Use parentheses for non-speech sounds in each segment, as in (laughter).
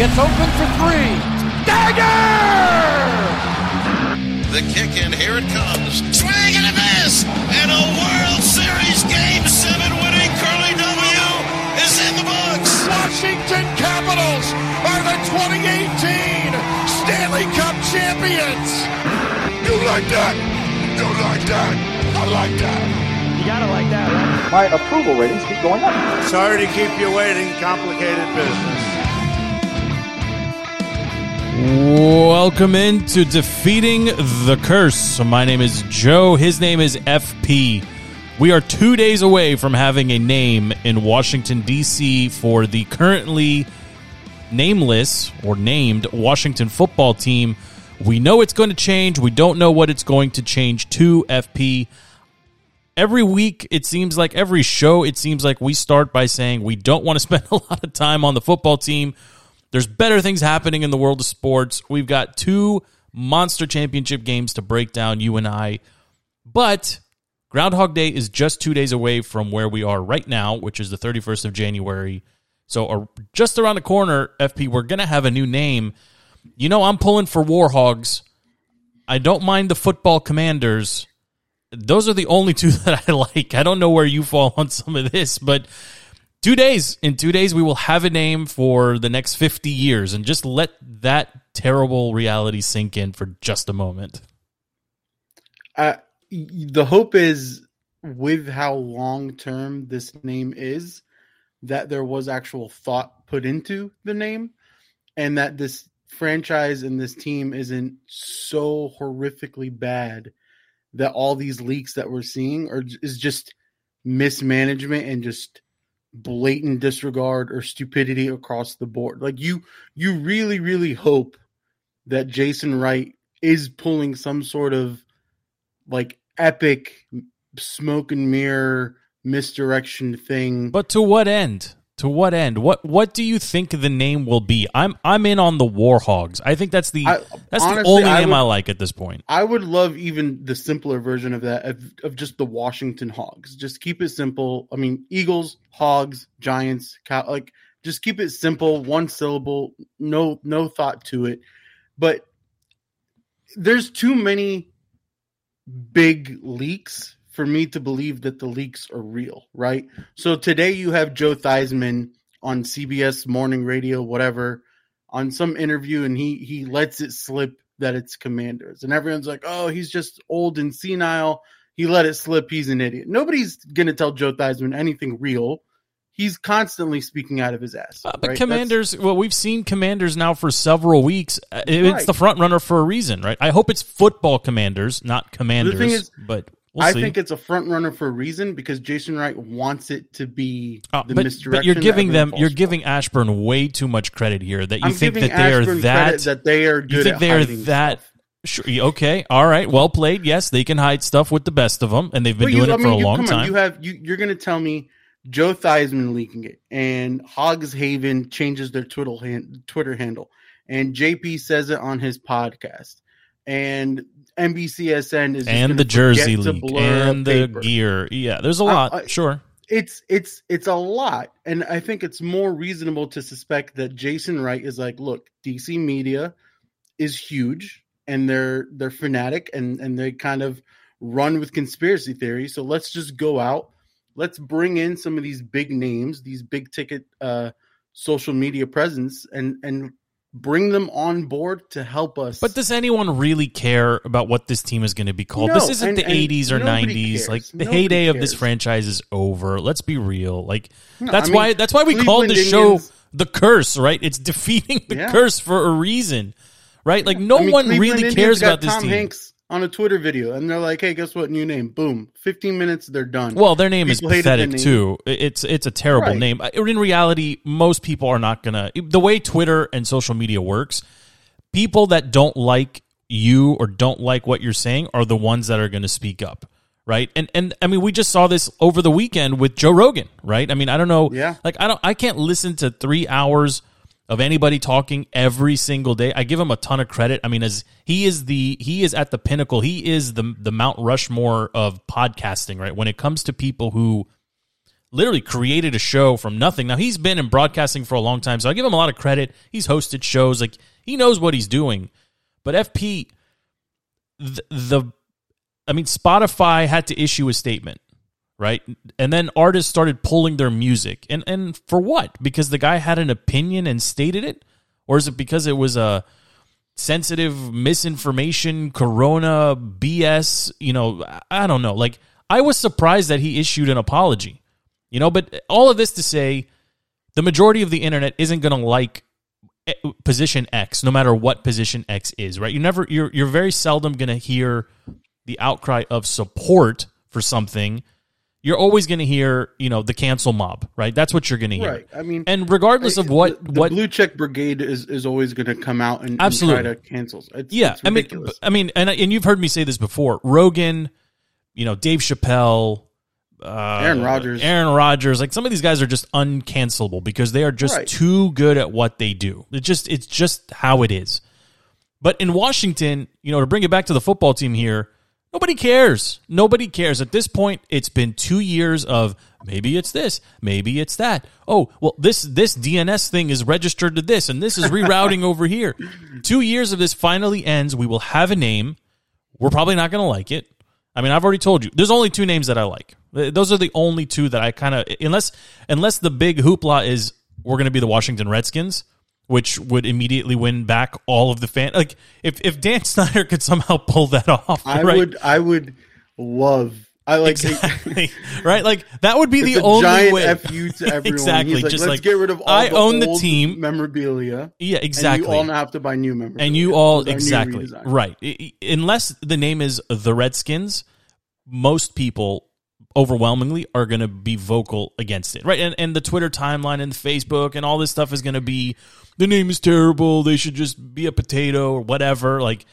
Gets open for three. Dagger! The kick in, here it comes. Swing and a miss! And a World Series Game 7 winning Curly W is in the books! Washington Capitals are the 2018 Stanley Cup champions! You like that? You like that? I like that. You gotta like that, right? My approval ratings keep going up. Sorry to keep you waiting. Complicated business. Welcome into Defeating the Curse. My name is Joe. His name is FP. We are two days away from having a name in Washington, D.C. for the currently nameless or named Washington football team. We know it's going to change. We don't know what it's going to change to FP. Every week, it seems like every show, it seems like we start by saying we don't want to (laughs) spend a lot of time on the football team. There's better things happening in the world of sports. We've got two monster championship games to break down, you and I. But Groundhog Day is just two days away from where we are right now, which is the 31st of January. So, uh, just around the corner, FP, we're going to have a new name. You know, I'm pulling for Warhogs. I don't mind the football commanders. Those are the only (laughs) two that I like. I don't know where you fall on some of this, but two days. In two days, we will have a name for the next 50 years. And just let that terrible reality sink in for just a moment. Uh, the hope is with how long term this name is that there was actual thought put into the name and that this franchise and this team isn't so horrifically bad that all these leaks that we're seeing are is just mismanagement and just blatant disregard or stupidity across the board. Like you you really really hope that Jason Wright is pulling some sort of like epic smoke and mirror misdirection thing. But to what end? To what end? What what do you think the name will be? I'm I'm in on the Warhogs. I think that's the I- that's honestly, the only I name would- I like at this point. I would love even the simpler version of that of, of just the Washington Hogs. Just keep it simple. I mean, Eagles, Hogs, Giants, Cow, like just keep it simple, one syllable, no no thought to it. But there's too many big leaks for me to believe that the leaks are real, right? So today you have Joe Theismann on CBS morning radio, whatever, on some interview, and he he lets it slip that it's Commanders, and everyone's like, "Oh, he's just old and senile. He let it slip. He's an idiot." Nobody's gonna tell Joe Theismann anything real. He's constantly speaking out of his ass. Uh, but right? Commanders, well, we've seen Commanders now for several weeks. Uh, It's Right. the front runner for a reason, right? I hope it's football Commanders, not Commanders. is, but we'll I see. think it's a front runner for a reason because Jason Wright wants it to be Uh, the but, misdirection. but you're giving them, you're giving Ashburn way too much credit here. That you I'm think that they are that, that they are good you think they are that. stuff. Sure, okay, all right, well played. Yes, they can hide stuff with the best of them, and they've been But doing you, it I for a you- long come on, time. you have you. You're going to tell me Joe Theismann leaking it, and Hogs Haven changes their Twitter hand, Twitter handle, and JP says it on his podcast, and NBCSN is and the jersey forget to leak blur a and the paper. gear. Yeah, there's a lot. I- sure. it's it's it's a lot and i think it's more reasonable to suspect that jason wright is like look dc media is huge and they're they're fanatic and and they kind of run with conspiracy theories so let's just go out let's bring in some of these big names these big ticket uh social media presence and and bring them on board to help us But does anyone really care about what this team is going to be called? No, this isn't and- the and 80s or 90s. cares. Like the Nobody heyday of this franchise is over. Let's be real. Like No, that's I mean, why that's why we called the Cleveland show the curse, right? It's defeating the Yeah. curse for a reason. Right? Like no I mean, one Cleveland really Indians cares about this Tom team. Hanks on a Twitter video, and they're like, "Hey, guess what? New name. Boom. Fifteen minutes, they're done." Well, their name People is pathetic name. too. It's it's a terrible Right. name. In reality, most people are not gonna. The way Twitter and social media works, people that don't like you or don't like what you're saying are the ones that are going to speak up, right? And and I mean, we just saw this over the weekend with Joe Rogan, right? I mean, I don't know, Yeah. like I don't, I can't listen to three hours of anybody talking every single day. I give him a ton of credit. I mean, as he is the he is at the pinnacle. He is the the Mount Rushmore of podcasting, right? When it comes to people who literally created a show from nothing. Now he's been in broadcasting for a long time, so I give him a lot of credit. He's hosted shows, like he knows what he's doing. But FP, the, the I mean, Spotify had to issue a statement, right? And then artists started pulling their music, and and for what? Because the guy had an opinion and stated it, or is it because it was a sensitive misinformation, Corona BS? You know, I don't know. Like I was surprised that he issued an apology, you know. But all of this to say, the majority of the internet isn't going to like eh, position X, no matter what position X is, right? You never, you're you're very seldom going to hear the outcry of support for something, you're always going to hear, you know, the cancel mob, right? That's what you're going to hear. Right. I mean, and regardless of what the, the what blue check brigade is is always going to come out and, Absolutely. and try to cancel. It's, yeah, it's I mean. I mean, and and you've heard me say this before. Rogan, you know, Dave Chappelle, uh, Aaron Rodgers. Aaron Rodgers, like some of these guys are just uncancelable because they are just Right. too good at what they do. It just it's just how it is. But in Washington, you know, to bring it back to the football team here, nobody cares. Nobody cares. At this point, it's been two years of maybe it's this, maybe it's that. Oh, well, this this DNS thing is registered to this, and this is rerouting (laughs) over here. Two years of this finally ends. We will have a name. We're probably not going to like it. I mean, I've already told you. There's only two names that I like. Those are the only two that I kind of unless unless the big hoopla is we're going to be the Washington Redskins, which would immediately win back all of the fan. Like if if Dan (laughs) Snyder could somehow pull that off, I right? would I would love I like exactly (laughs) right. Like that would be the a only giant way. fu to (laughs) everyone. exactly. He's like, just let's like get rid of all I the own the team. memorabilia. Yeah, exactly. And you all now have to buy new memorabilia. and you all With our new exactly right unless the name is the redskins most people overwhelmingly are going to be vocal against it right and, and the twitter timeline and facebook and all this stuff is going to be the name is terrible they should just be a potato or whatever like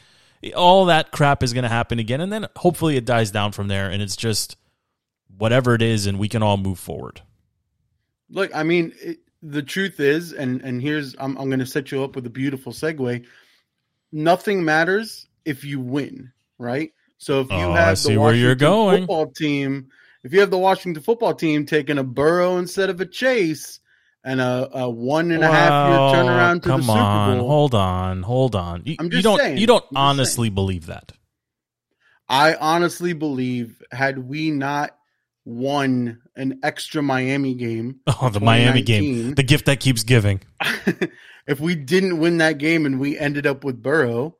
all that crap is going to happen again and then hopefully it dies down from there and it's just whatever it is and we can all move forward Look, I mean, it, the truth is, and and here's I'm I'm going to set you up with a beautiful segue. Nothing matters if you win, right? So if you Oh, I have see the where you're Washington going. football team, if you have the Washington football team taking a Burrow instead of a Chase and a, a one and a half Well, year turnaround to come the Super on Bowl, hold on hold on you, I'm you just don't saying. you don't I'm honestly believe that I honestly believe had we not won an extra Miami game, (laughs) Oh, the Miami game. The gift that keeps giving. (laughs) if we didn't win that game and we ended up with Burrow,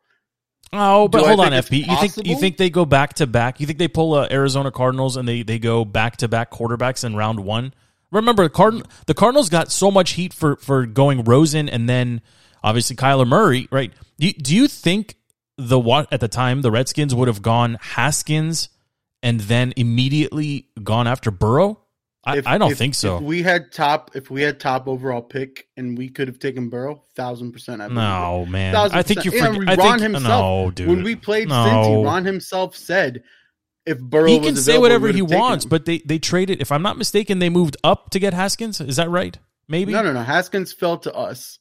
Oh, but hold on, FP. You think you think they go back to back? You think they pull uh, Arizona Cardinals and they they go back to back quarterbacks in round one? Remember, the Card the Cardinals got so much heat for for going Rosen and then obviously Kyler Murray, right? Do you, do you think the what at the time the Redskins would have gone Haskins and then immediately gone after Burrow? I, if- I don't if- think so. If we had top, if we had top overall pick and we could have taken Burrow, thousand percent. I no, man. I think you forget. And I Ron think himself, no, dude. when we played no. Cincy, Ron himself said, "If Burrow he can say whatever he wants, him." but they they traded. If I'm not mistaken, they moved up to get Haskins. Is that right? Maybe no, no, no. Haskins fell to us.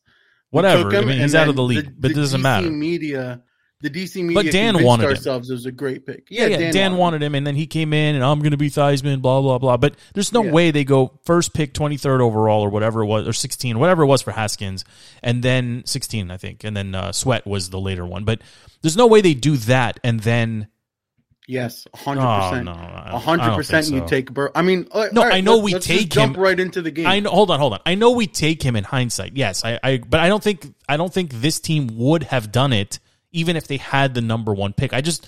We whatever. took I mean, he's out of the league, but it doesn't DC matter. Media, the DC media, But Dan wanted him. ourselves it was a great pick. Yeah, yeah. Dan, wanted him, and then he came in, and I'm going to be Theismann, blah blah blah. But there's no Yeah. way they go first pick, 23rd overall, or whatever it was, or 16, whatever it was for Haskins, and then 16, I think, and then uh, Sweat was the later one. But there's no way they do that, and then Yes, oh, hundred Oh, percent. I don't hundred percent. You take Burrow. I mean, all No, all right, I know let's- we take jump him- right into the game. I know. Hold on, hold on. I know we take him in hindsight. Yes, I, I. But I don't think I don't think this team would have done it even if they had the number one pick. I just.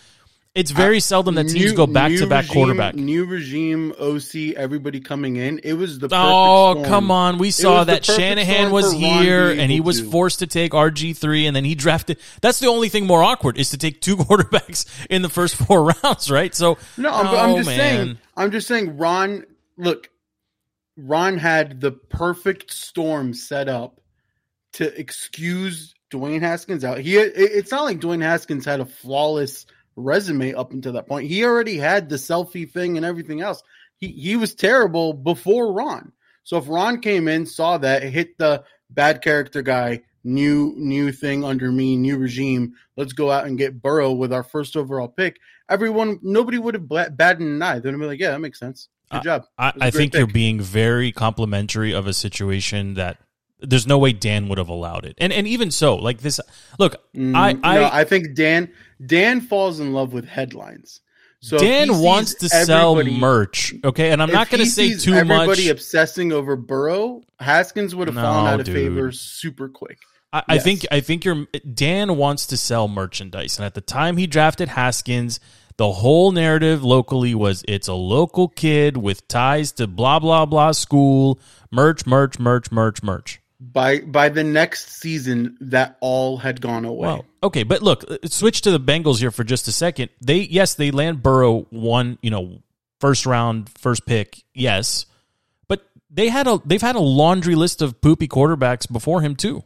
It's very uh, seldom that teams New- go back to back quarterback. New regime, OC, everybody coming in. It was the perfect Oh storm. come on! We saw that Shanahan was here, and he was forced to take RG three, and then he drafted. That's the only thing more awkward is to take two (laughs) quarterbacks in the first four (laughs) rounds, right? So No, I'm, oh, I'm just man. saying. I'm just saying. Ron, look, Ron had the perfect storm set up to excuse Dwayne Haskins out. He, it- it's not like Dwayne Haskins had a flawless resume up until that point. He already had the selfie thing and everything else. He he was terrible before Ron. So if Ron came in, saw that, hit the bad character guy, new new thing under me, new regime. Let's go out and get Burrow with our first overall pick. Everyone, nobody would have bat- batted an eye. They'd be like, "Yeah, that makes sense." Good job. I, It was a I think you're being very complimentary of a situation that there's no way Dan would have allowed it. And and even so, like this look, Mm, I no, I, I think Dan Dan falls in love with headlines. So Dan wants to sell merch, okay? And I'm not going to say too everybody much. Everybody obsessing over Burrow. Haskins would have No, fallen out of favor super quick. I, I think I think you're Dan wants to sell merchandise, and at the time he drafted Haskins, the whole narrative locally was it's a local kid with ties to blah blah blah school, merch, merch, merch, merch, merch. By by the next season, that all had gone away. Well, okay, but look, uh, switch to the Bengals here for just a second. They yes, they land Burrow one, you know, first round, first pick, yes, but they had a they've had a laundry list of poopy quarterbacks before him too,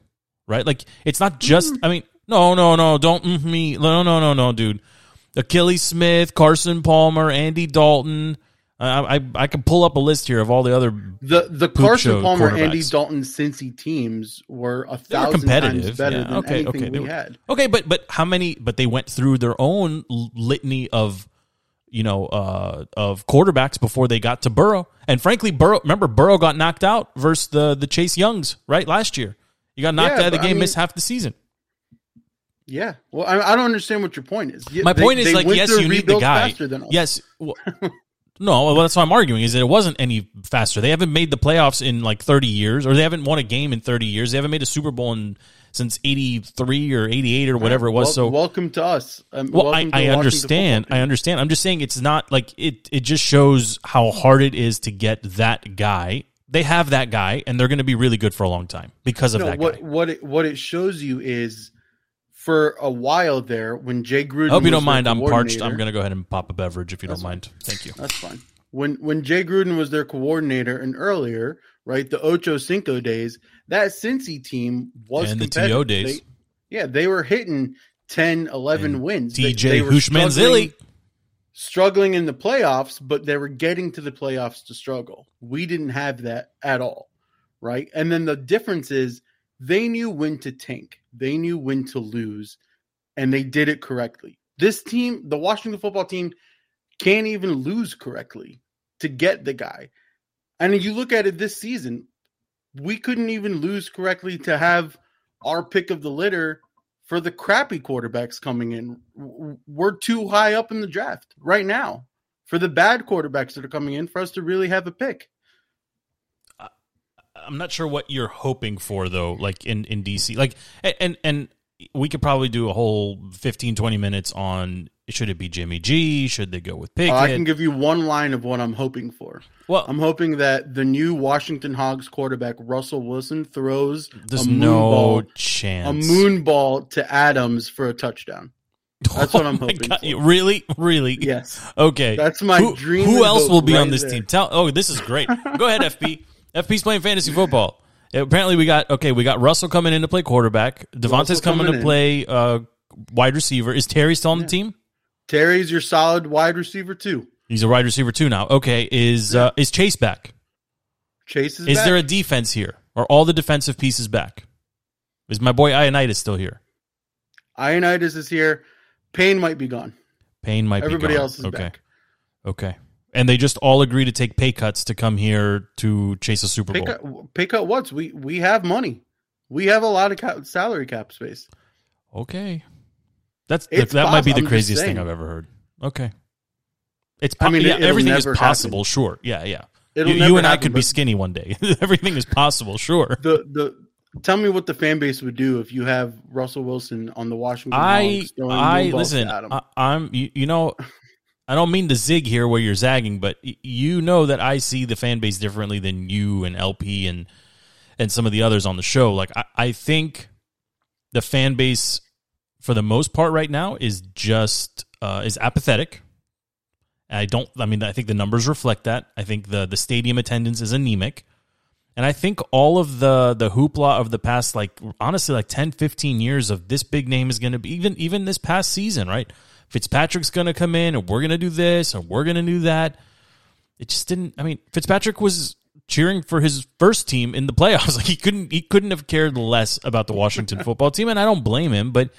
right? Like it's not just. I mean, no, no, no, don't mm, me, no, no, no, no, dude. Akili Smith, Carson Palmer, Andy Dalton. I, I I can pull up a list here of all the other. the the Carson Palmer, Andy. Dalton, Cincy teams were a They thousand competitive. times better yeah, than okay, anything okay, we were- had. Okay, but but how many? But they went through their own litany of, you know, uh, of quarterbacks before they got to Burrow. And frankly, Burrow. Remember, Burrow got knocked out versus the the Chase Youngs right last year. He got knocked Yeah, out of the but I game, mean- missed half the season. Yeah. Well, I, I don't understand what your point is. My they- point is like, yes, you need the guy. faster than. Yes. Well, (laughs) no, well, that's what I'm arguing is that it wasn't any faster. They haven't made the playoffs in like 30 years, or they haven't won a game in 30 years. They haven't made a Super Bowl in since 83 or 88 or whatever it was. Wel- so welcome to us. Um, Well, I, I understand. I understand. I'm just saying it's not like it. It just shows how hard it is to get that guy. They have that guy, and they're going to be really good for a long time because of No, that what guy. what it what it shows you is for a while there when Jay Gruden. I hope you don't mind. I'm parched. I'm going to go ahead and pop a beverage if you don't mind. Thank you. That's fine. When when Jay Gruden was their coordinator and earlier, right, the Ocho Cinco days, that Cincy team was And the. TO days. They- yeah, they were hitting 10, 11 And wins. DJ they struggling- struggling in the playoffs, but they were getting to the playoffs to struggle. We didn't have that at all, right? And then the difference is they knew when to tank, they knew when to lose, and they did it correctly. This team, the Washington football team, can't even lose correctly to get the guy. And you look at it this season, we couldn't even lose correctly to have our pick of the litter for the crappy quarterbacks coming in. We're too high up in the draft right now for the bad quarterbacks that are coming in for us to really have a pick. I'm not sure what you're hoping for though, like in in DC. Like and and we could probably do a whole 15 20 minutes on should it be Jimmy G? Should they go with Pickett? Uh, I can give you one line of what I'm hoping for. well, I'm hoping that the new Washington Hogs quarterback Russell Wilson throws there's a no ball, a chance. moon ball to Adams for a touchdown. That's what I'm (laughs) Oh hoping God, for. Really, really. Yes. Okay. That's my who, dream Who else will be on this there. team? Tell. Oh, this is great. Go ahead, FP. (laughs) FP's playing fantasy football. Apparently, we got okay. We got Russell coming in to play quarterback. Davante's coming, coming to play uh, wide receiver. Is Terry still on the team? Terry's your solid wide receiver too. He's a wide receiver too now. Okay. Is uh, is Chase back? Chase is, Is back. there a defense here? Are all the defensive pieces back? Is my boy Ioannidis still here? Ioannidis is here. Payne might be gone. Payne might Everybody be gone. Everybody else is okay. back. Okay. And they just all agree to take pay cuts to come here to chase a Super Pay Bowl. cut, pay cut what's we we have money. We have a lot of cap, salary cap space. Okay. That's It's that might be the I'm craziest thing. I've ever heard. Okay. It's I mean, yeah, everything is possible, happen. sure. Yeah, yeah. It'll You, you and I could be skinny one day. (laughs) everything is possible, sure. The the tell me what the fan base would do if you have Russell Wilson on the Washington I I listen. I, I'm you, you know I don't mean to zig here where you're zagging, but you know that I see the fan base differently than you and LP and and some of the others on the show. Like I, I think the fan base for the most part right now is just uh, is apathetic. I don't. I mean, I think the numbers reflect that. I think the the stadium attendance is anemic. And I think all of the the hoopla of the past like honestly like 10 15 years of this big name is going to be even even this past season, right? Fitzpatrick's going to come in and we're going to do this and we're going to do that. It just didn't I mean, Fitzpatrick was cheering for his first team in the playoffs. (laughs) Like he couldn't he couldn't have cared less about the Washington (laughs) football team and I don't blame him, but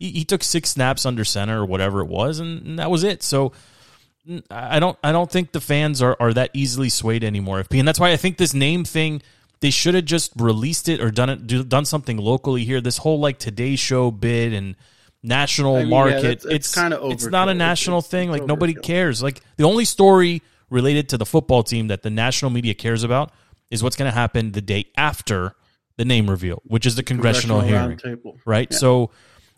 he, he took six snaps under center or whatever it was and, and that was it. So I don't I don't think the fans are, are that easily swayed anymore. FP, and that's why I think this name thing they should have just released it or done it do, done something locally here. This whole like Today Show bid and national I mean, yeah, market, that's- it's it's kinda it's not a national It's- thing. it's Like nobody cares. Like the only story related to the football team that the national media cares about is what's going to happen the day after the name reveal, which is the congressional, hearing roundtable. right? So,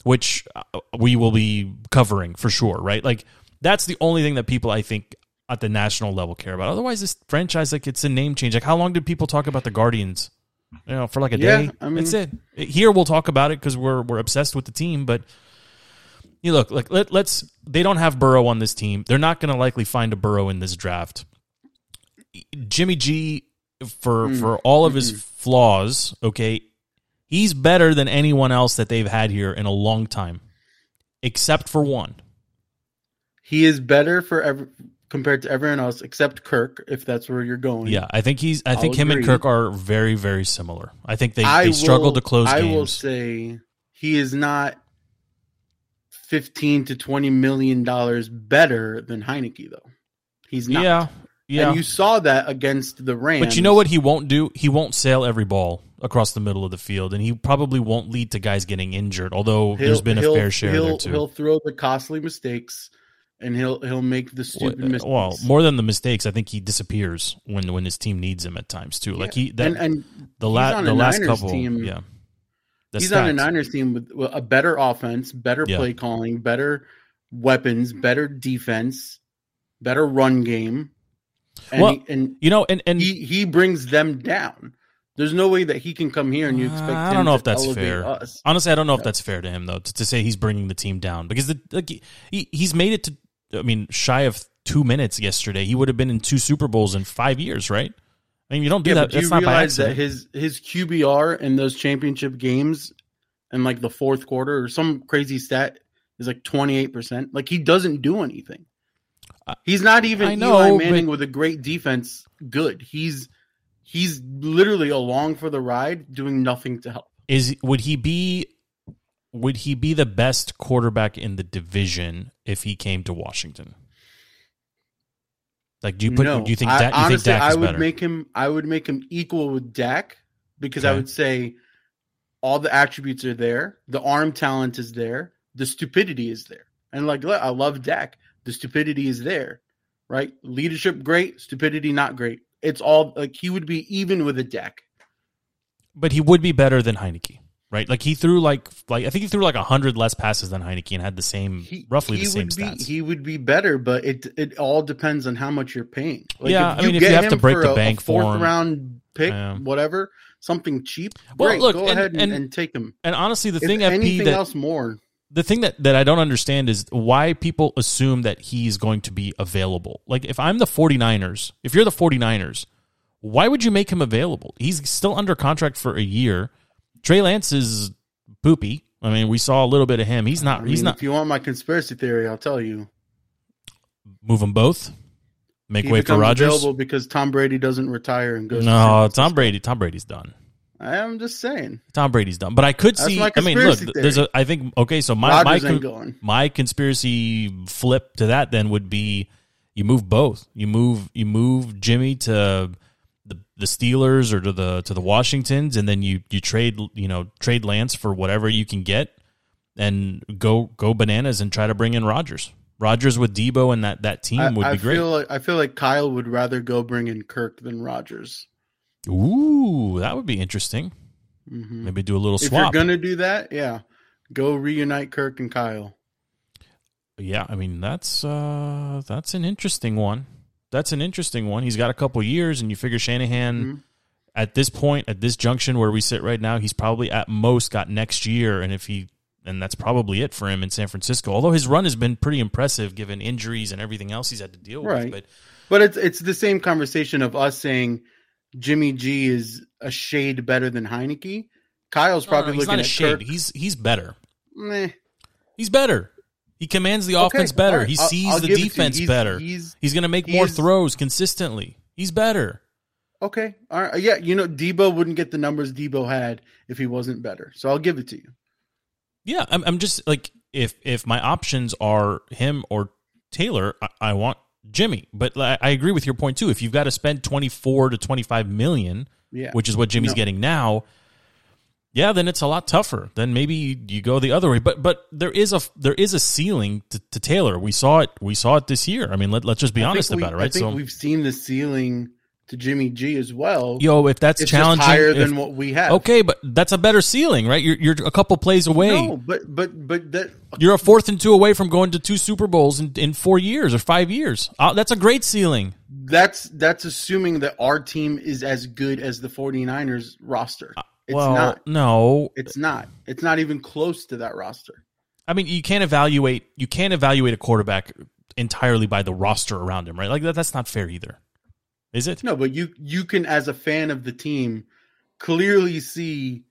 which uh, we will be covering for sure, right? Like that's the only thing that people I think at the national level care about. Otherwise, this franchise like it's a name change. Like how long did people talk about the Guardians? You know, for like a Yeah, day. I mean- That's it. Here we'll talk about it because we're we're obsessed with the team, but. You look like let, let's. They don't have Burrow on this team. They're not going to likely find a Burrow in this draft. Jimmy G, for Mm. for all of his flaws, okay, he's better than anyone else that they've had here in a long time, except for one. He is better for every, compared to everyone else except Kirk, if that's where you're going. Yeah, I think he's. I think I'll him and. Kirk are very very similar. I think they, I they will- to close I games. will say he is not fifteen to twenty million dollars better than Heinicke, though. He's not. yeah, yeah. And you saw that against the Rams. But you know what he won't do? He won't sail every ball across the middle of the field, and he probably won't lead to guys getting injured. Although there's been a fair share he'll, there too. He'll throw the costly mistakes, and he'll he'll make the stupid uh, mistakes. Well, more than the mistakes, I think he disappears when when his team needs him at times too. Like he that and, and the la- on the last couple, team- yeah. The he's on a stats. Niners team with a better offense, better Yeah. play calling, better weapons, better defense, better run game, and Well, he, and You know, and and he he brings them down. There's no way that he can come here and you expect. Uh, I don't know if that's fair. Us. Honestly, I don't know if that's fair to him though to, to say he's bringing the team down because the like he he's made it to. I mean, shy of two minutes yesterday. He would have been in two Super Bowls in five years, right? I mean, you don't do Yeah, that. but do you not by realize that his his QBR in those championship games, in like the fourth quarter or some crazy stat is like twenty eight percent. Like he doesn't do anything. He's not even I know, Eli Manning but- with a great defense. Good. He's he's literally along for the ride, doing nothing to help. Is would he be would he be the best quarterback in the division if he came to Washington? Like, do you put? no, do you think I- Dak? You think honestly, Dak I would better? make him. I would make him equal with Dak because I would say all the attributes are there. The arm talent is there. The stupidity is there. And like, look, I love Dak. The stupidity is there, right? Leadership great, stupidity not great. It's all like he would be even with a Dak. but he would be better than Heinicke, right? Like he threw like like I think he threw like hundred less passes than Heinicke and had the same He, roughly he the same would be, stats. He would be better, but it it all depends on how much you're paying. Yeah, I mean, if you have to break the a- a bank for fourth him, round pick, yeah. whatever, something cheap. Well, great, look, go and- ahead and, and- and take him. and honestly, the If thing FP anything that else more, the thing that, that I don't understand is why people assume that he's going to be available. Like if I'm the 49ers, if you're the 49ers, why would you make him available? He's still under contract for a year. Trey Lance is poopy. I mean, we saw a little bit of him. He's not I he's not If you want my conspiracy theory, I'll tell you. move them both. Make He way for available because Tom Brady doesn't retire and goes. No, Francisco. Tom Brady. Tom Brady's done. I'm just saying. Tom Brady's done. But I could That's see. I mean, look, conspiracy there's a. I think okay. So my my my conspiracy flip to that then would be you move both. You move you move Jimmy to the Steelers or to the to the Washingtons, and then you you trade you know trade Lance for whatever you can get, and go go bananas and try to bring in Rodgers. Rodgers with Deebo and that that team I, would I be great. feel like I feel like Kyle would rather go bring in Kirk than Rodgers. Ooh, that would be interesting. Mhm. Maybe do a little swap. If you're gonna do that, yeah, go reunite Kirk and Kyle. Yeah, I mean that's uh that's an interesting one. That's an interesting one. He's got a couple years, and you figure Shanahan Mhm. at this point, at this junction where we sit right now, he's probably at most got next year, and if he and that's probably it for him in San Francisco. Although his run has been pretty impressive given injuries and everything else he's had to deal Right. with. But But it's it's the same conversation of us saying Jimmy G is a shade better than Heinicke. Kyle's no, no, probably he's looking at shade. Kirk. He's he's better. Meh. He's better. He commands the Okay, offense better. right. He I'll- sees I'll the to you. defense He's- better. He's He's going to make more throws consistently. He's better. okay. All right. Yeah, you know, Deebo wouldn't get the numbers Deebo had if he wasn't better. So I'll give it to you. Yeah, I'm, I'm just like if if my options are him or Taylor, I, I want Jimmy. But I I agree with your point too. If you've got to spend 24 to 25 million, Yeah. which is what Jimmy's No. getting now, yeah, then it's a lot tougher. Then maybe you go the other way. But but there is a there is a ceiling to, to Taylor. We saw it. We saw it this year. I mean, let, let's just be I honest we- about it, right? I think So, we've seen the ceiling to Jimmy G as well. yo, if that's challenging, higher if- than what we have. okay, but that's a better ceiling, right? You're you're a couple plays away. No, but but but that You're a fourth and two away from going to two Super Bowls in, in four years or five years. Uh, that's a great ceiling. that's that's assuming that our team is as good as the 49ers roster. It's well, not. no, It's not. It's not even close to that roster. I mean, you can't evaluate you can't evaluate a quarterback entirely by the roster around him, right? Like that, that's not fair either, is it? No, but you you can as a fan of the team clearly see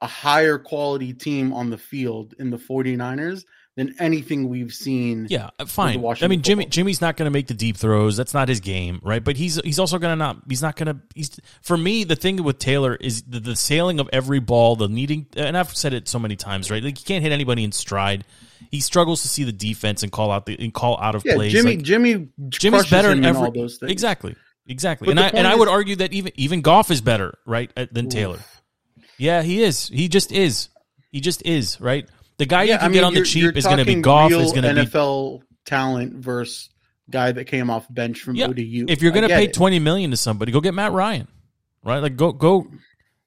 a higher quality team on the field in the 49ers than anything we've seen. Yeah, uh, fine. I mean, Jimmy football. Jimmy's not going to make the deep throws. That's not his game, right? But he's he's also going to not. He's not going to. He's for me. The thing with Taylor is the, the sailing of every ball, the needing, and I've said it so many times, right? Like you can't hit anybody in stride. He struggles to see the defense and call out the and call out of Yeah, plays. Jimmy Like, Jimmy Jimmy's better in in every all those things. exactly, exactly. But and I and point I would argue that even even Goff is better, right, than Taylor. Yeah, he is. He just is. He just is, right? The guy you Yeah, can I mean, get on the cheap is going to be Goff. Is going to be NFL talent versus guy that came off bench from yeah. ODU. If you're going to pay it. twenty million to somebody, go get Matt Ryan, right? Like go go.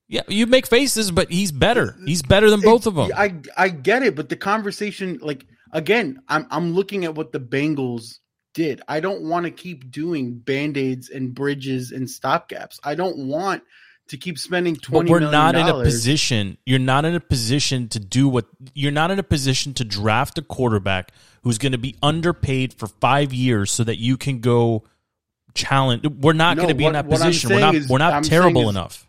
Yeah, you make faces, but he's better. He's better than both of them. I I get it, but the conversation, like again, I'm I'm looking at what the Bengals did. I don't want to keep doing band aids and bridges and stopgaps. I don't want to keep spending but twenty. we're million not in a position. You're not in a position to do what. You're not in a position to draft a quarterback who's going to be underpaid for five years, so that you can go challenge. We're not No, going to be in that position. We're not. is- we're not I'm terrible enough.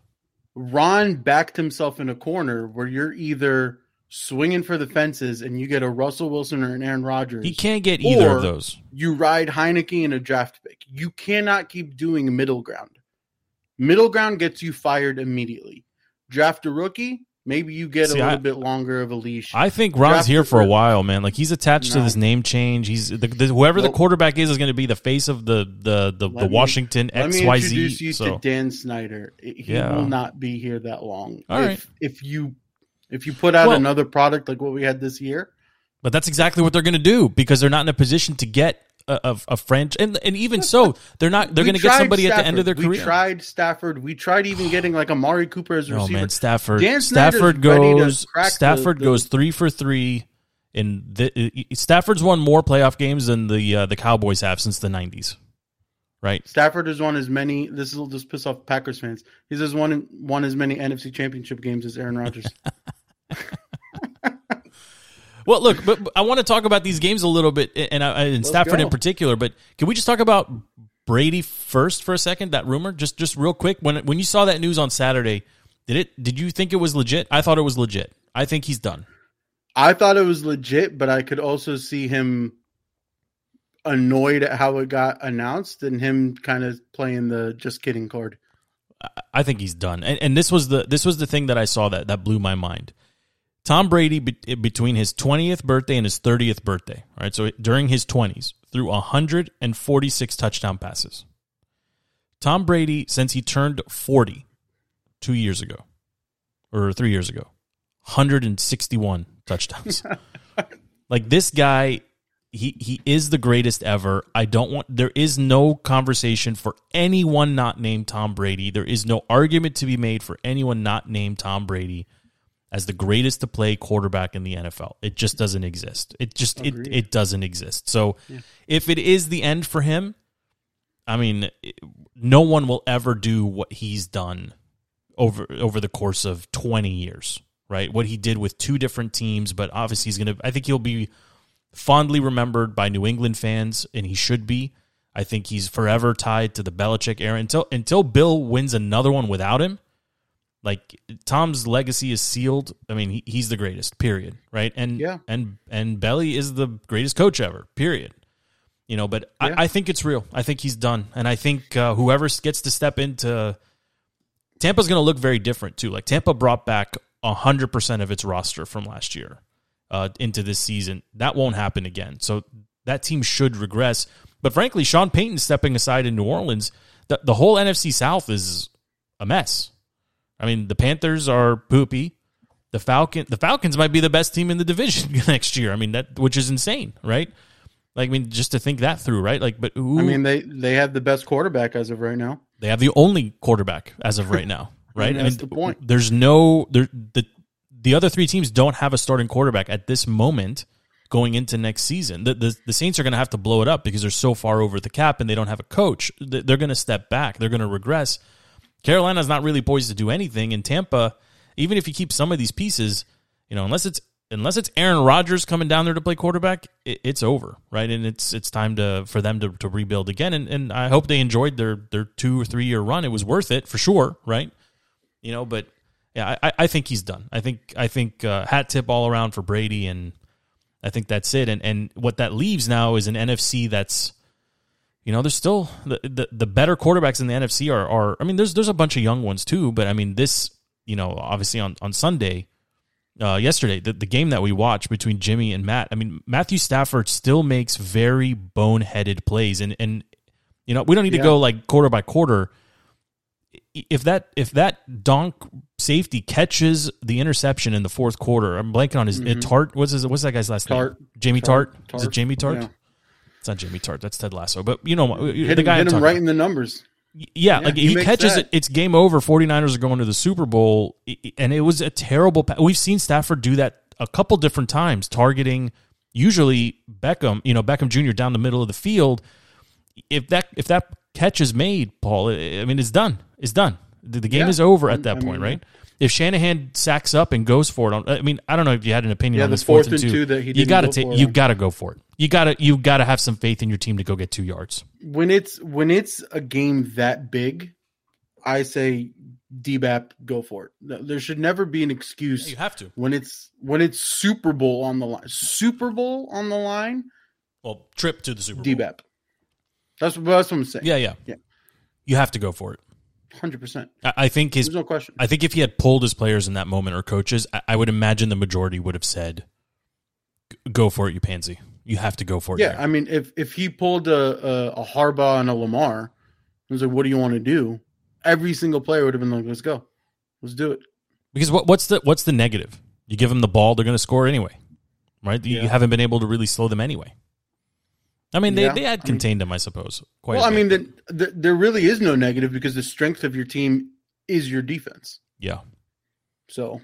Ron backed himself in a corner where you're either swinging for the fences and you get a Russell Wilson or an Aaron Rodgers. He can't get either of those. You ride Heinicke in a draft pick. You cannot keep doing middle ground. Middle ground gets you fired immediately. Draft a rookie, maybe you get See, a little I- bit longer of a leash. I think Ron's Draft here for a while, man. Like he's attached to this name change. He's the, the, whoever the quarterback is is going to be the face of the the the, the Let me- Washington Let me XYZ. introduce you so to Dan Snyder. He Yeah. will not be here that long. All if, right. if you if you put out Well- another product like what we had this year, But that's exactly what they're going to do because they're not in a position to get a French, and and even so, they're not. They're going to get somebody at the end of their Stafford. career. We tried Stafford. We tried even getting like Amari Cooper as a oh receiver. man, Stafford. Dan Stafford goes. crack the- Stafford the- goes three for three. In the, Stafford's won more playoff games than the uh, the Cowboys have since the '90s. Right. Stafford has won as many. This will just piss off Packers fans. He's has won won as many NFC Championship games as Aaron Rodgers. (laughs) Well, look, but, but I want to talk about these games a little bit, and, I, and Stafford go. in particular. But can we just talk about Brady first for a second? That rumor, just just real quick. When when you saw that news on Saturday, did it? Did you think it was legit? I thought it was legit. I think he's done. I thought it was legit, but I could also see him annoyed at how it got announced and him kind of playing the just kidding card. I think he's done. And, and this was the this was the thing that I saw that that blew my mind. Tom Brady be, between his 20th birthday and his 30th birthday, right? So during his 20s, threw 146 touchdown passes. Tom Brady since he turned 40 2 years ago or 3 years ago, 161 touchdowns. (laughs) like this guy he he is the greatest ever. I don't want there is no conversation for anyone not named Tom Brady. There is no argument to be made for anyone not named Tom Brady as the greatest to play quarterback in the NFL. It just doesn't exist. It just it, Agreed. it doesn't exist. So if it is the end for him, I mean, no one will ever do what he's done over over the course of 20 years, right? What he did with two different teams, but obviously he's going to I think he'll be fondly remembered by New England fans and he should be. I think he's forever tied to the Belichick era until until Bill wins another one without him. Like Tom's legacy is sealed. I mean, he, he's the greatest. Period. Right? And Yeah. and and Belly is the greatest coach ever. Period. You know, but Yeah. I, I think it's real. I think he's done, and I think uh, whoever gets to step into Tampa's going to look very different too. Like Tampa brought back hundred percent of its roster from last year uh, into this season. That won't happen again. So that team should regress. But frankly, Sean Payton stepping aside in New Orleans, the, the whole NFC South is a mess. I mean, the Panthers are poopy. The Falcon the Falcons might be the best team in the division (laughs) next year. I mean that which is insane, right? Like I mean, just to think that through, right? Like, but who, I mean, they they have the best quarterback as of right now. they have the only quarterback as of right now, (laughs) right? I that's the point. There's no there the the other three teams don't have a starting quarterback at this moment going into next season. The the, the Saints are going to have to blow it up because they're so far over the cap and they don't have a coach. They're going to step back. They're going to regress. Carolina's not really poised to do anything, and Tampa, even if you keep some of these pieces, you know, unless it's unless it's Aaron Rodgers coming down there to play quarterback, it, it's over, right? And it's it's time to for them to, to rebuild again. And and I hope they enjoyed their their two or three year run. It was worth it for sure, right? You know, but yeah, I, I think he's done. I think I think uh, hat tip all around for Brady, and I think that's it. And and what that leaves now is an NFC that's you know, there's still the, the the better quarterbacks in the NFC are are I mean, there's there's a bunch of young ones too, but I mean this, you know, obviously on on Sunday, uh, yesterday, the, the game that we watched between Jimmy and Matt, I mean, Matthew Stafford still makes very boneheaded plays, and and you know, we don't need to go like quarter by quarter. If that if that donk safety catches the interception in the fourth quarter, I'm blanking on his uh, Tartt. What's his what's that guy's last Mm-hmm. Tartt. name? Jamie Tartt. Tartt. Is it Jamie Tartt? Yeah. It's not Jamie Tartt. That's Ted Lasso. But you know Hit, the him- guy I'm hit him right about. in the numbers. Yeah, like he he, catches that. it. It's game over. 49ers are going to the Super Bowl. And it was a terrible. pa- We've seen Stafford do that a couple different times, targeting usually Beckham, you know, Beckham Jr. down the middle of the field. If that if that catch is made, Paul, I mean, it's done. It's done. The, the game Yeah. is over at that I point, mean, right? If Shanahan sacks up and goes for it, on, I mean, I don't know if you had an opinion Yeah, on the this fourth, fourth and two that he you didn't got to go take. You got to go for it. You got to. You got to have some faith in your team to go get two yards. When it's when it's a game that big, I say DBAP go for it. No, There should never be an excuse You have to. when it's when it's Super Bowl on the line. Super Bowl on the line, Well, trip to the Super Bowl. DBAP. That's what that's what I'm saying. Yeah, yeah, Yeah. You have to go for it. Hundred percent. I, think his There's no question. I think if he had pulled his players in that moment or coaches, I, I would imagine the majority would have said, "Go for it, you pansy. You have to go for it." Yeah, here." I mean, if if he pulled a a, a Harbaugh and a Lamar, he was like, "What do you want to do?" Every single player would have been like, "Let's go, let's do it." because what, what's the what's the negative? You give them the ball, they're going to score anyway, right? You haven't been able to really slow them anyway. I mean, they, Yeah, they had I mean- contained them, I suppose. Quite. well, I mean, the, the, there really is no negative because the strength of your team is your defense. yeah, So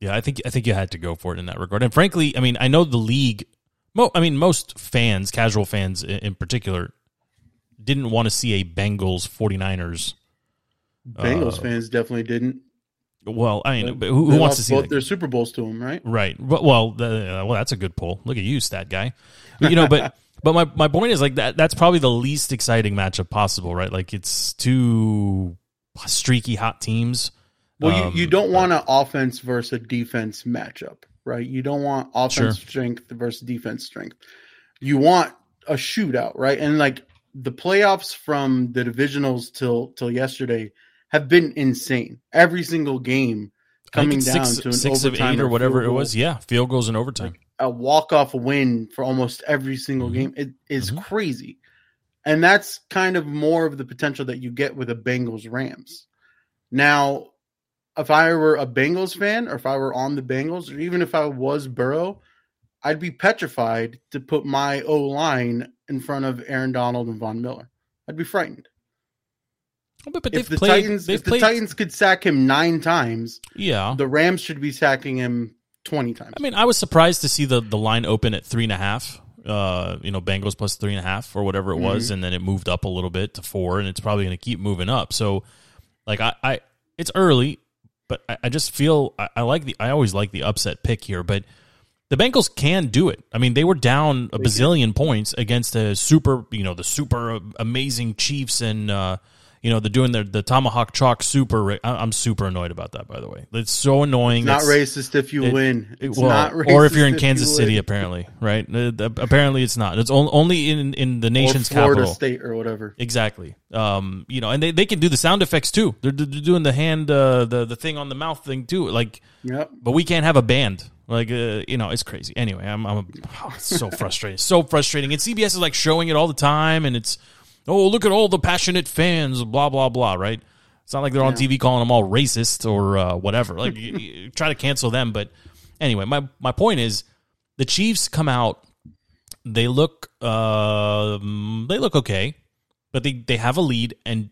yeah. I think I think you had to go for it in that regard. And frankly, I mean, I know the league. Mo, I mean, most fans, casual fans in, in particular, didn't want to see a Bengals 49ers. Bengals Uh, fans definitely didn't. Well, I mean, but who, who wants to see both that? their Super Bowls to them, right? Right. But, well, the, uh, well, that's a good poll. Look at you, stat guy. You know, but (laughs) but my, my point is like that. That's probably the least exciting matchup possible, right? Like it's two streaky hot teams. Well, Um, you, you don't want an offense versus a defense matchup, right? You don't want offense Sure. strength versus defense strength. You want a shootout, right? And like the playoffs from the divisionals till till yesterday have been insane. Every single game coming down six, to an six of eight or whatever it was. Yeah, field goals in overtime. A walk off win for almost every single Mhm. game. It is Mhm. crazy. And that's kind of more of the potential that you get with a Bengals Rams. Now, if I were a Bengals fan or if I were on the Bengals or even if I was Burrow, I'd be petrified to put my O line in front of Aaron Donald and Von Miller. I'd be frightened. But, but If the played. Titans if the. Titans could sack him 9 times, yeah. the Rams should be sacking him 20 times. I mean, I was surprised to see the the line open at three and a half. Uh, you know, Bengals plus three and a half or whatever it was, and then it moved up a little bit to four, and it's probably going to keep moving up. So, like, I, I it's early, but I, I just feel I, I like the I always like the upset pick here, but the Bengals can do it. I mean, they were down a bazillion points against a super, you know, the super amazing Chiefs, and uh, you know, they're doing their the tomahawk chop super. I'm super annoyed about that, by the way. It's so annoying. not It's- racist if you it- win. It's well, not racist or if you're in you Kansas City, win. apparently, right? Uh, apparently, it's not. It's only in in the nation's or Florida capital. State or whatever. Exactly. Um, you know, and they, they can do the sound effects too. They're, they're doing the hand, uh, the the thing on the mouth thing too. Like, Yep. but we can't have a band. Like, uh, you know, it's crazy. Anyway, I'm, I'm (sighs) oh, so frustrating, so frustrating. And CBS is like showing it all the time, and it's, oh, look at all the passionate fans, blah blah blah. Right? It's not like they're on TV calling them all racist or uh, whatever. Like, you, you (laughs) try to cancel them, but anyway, my my point is, the Chiefs come out, they look, uh, they look okay, but they they have a lead, and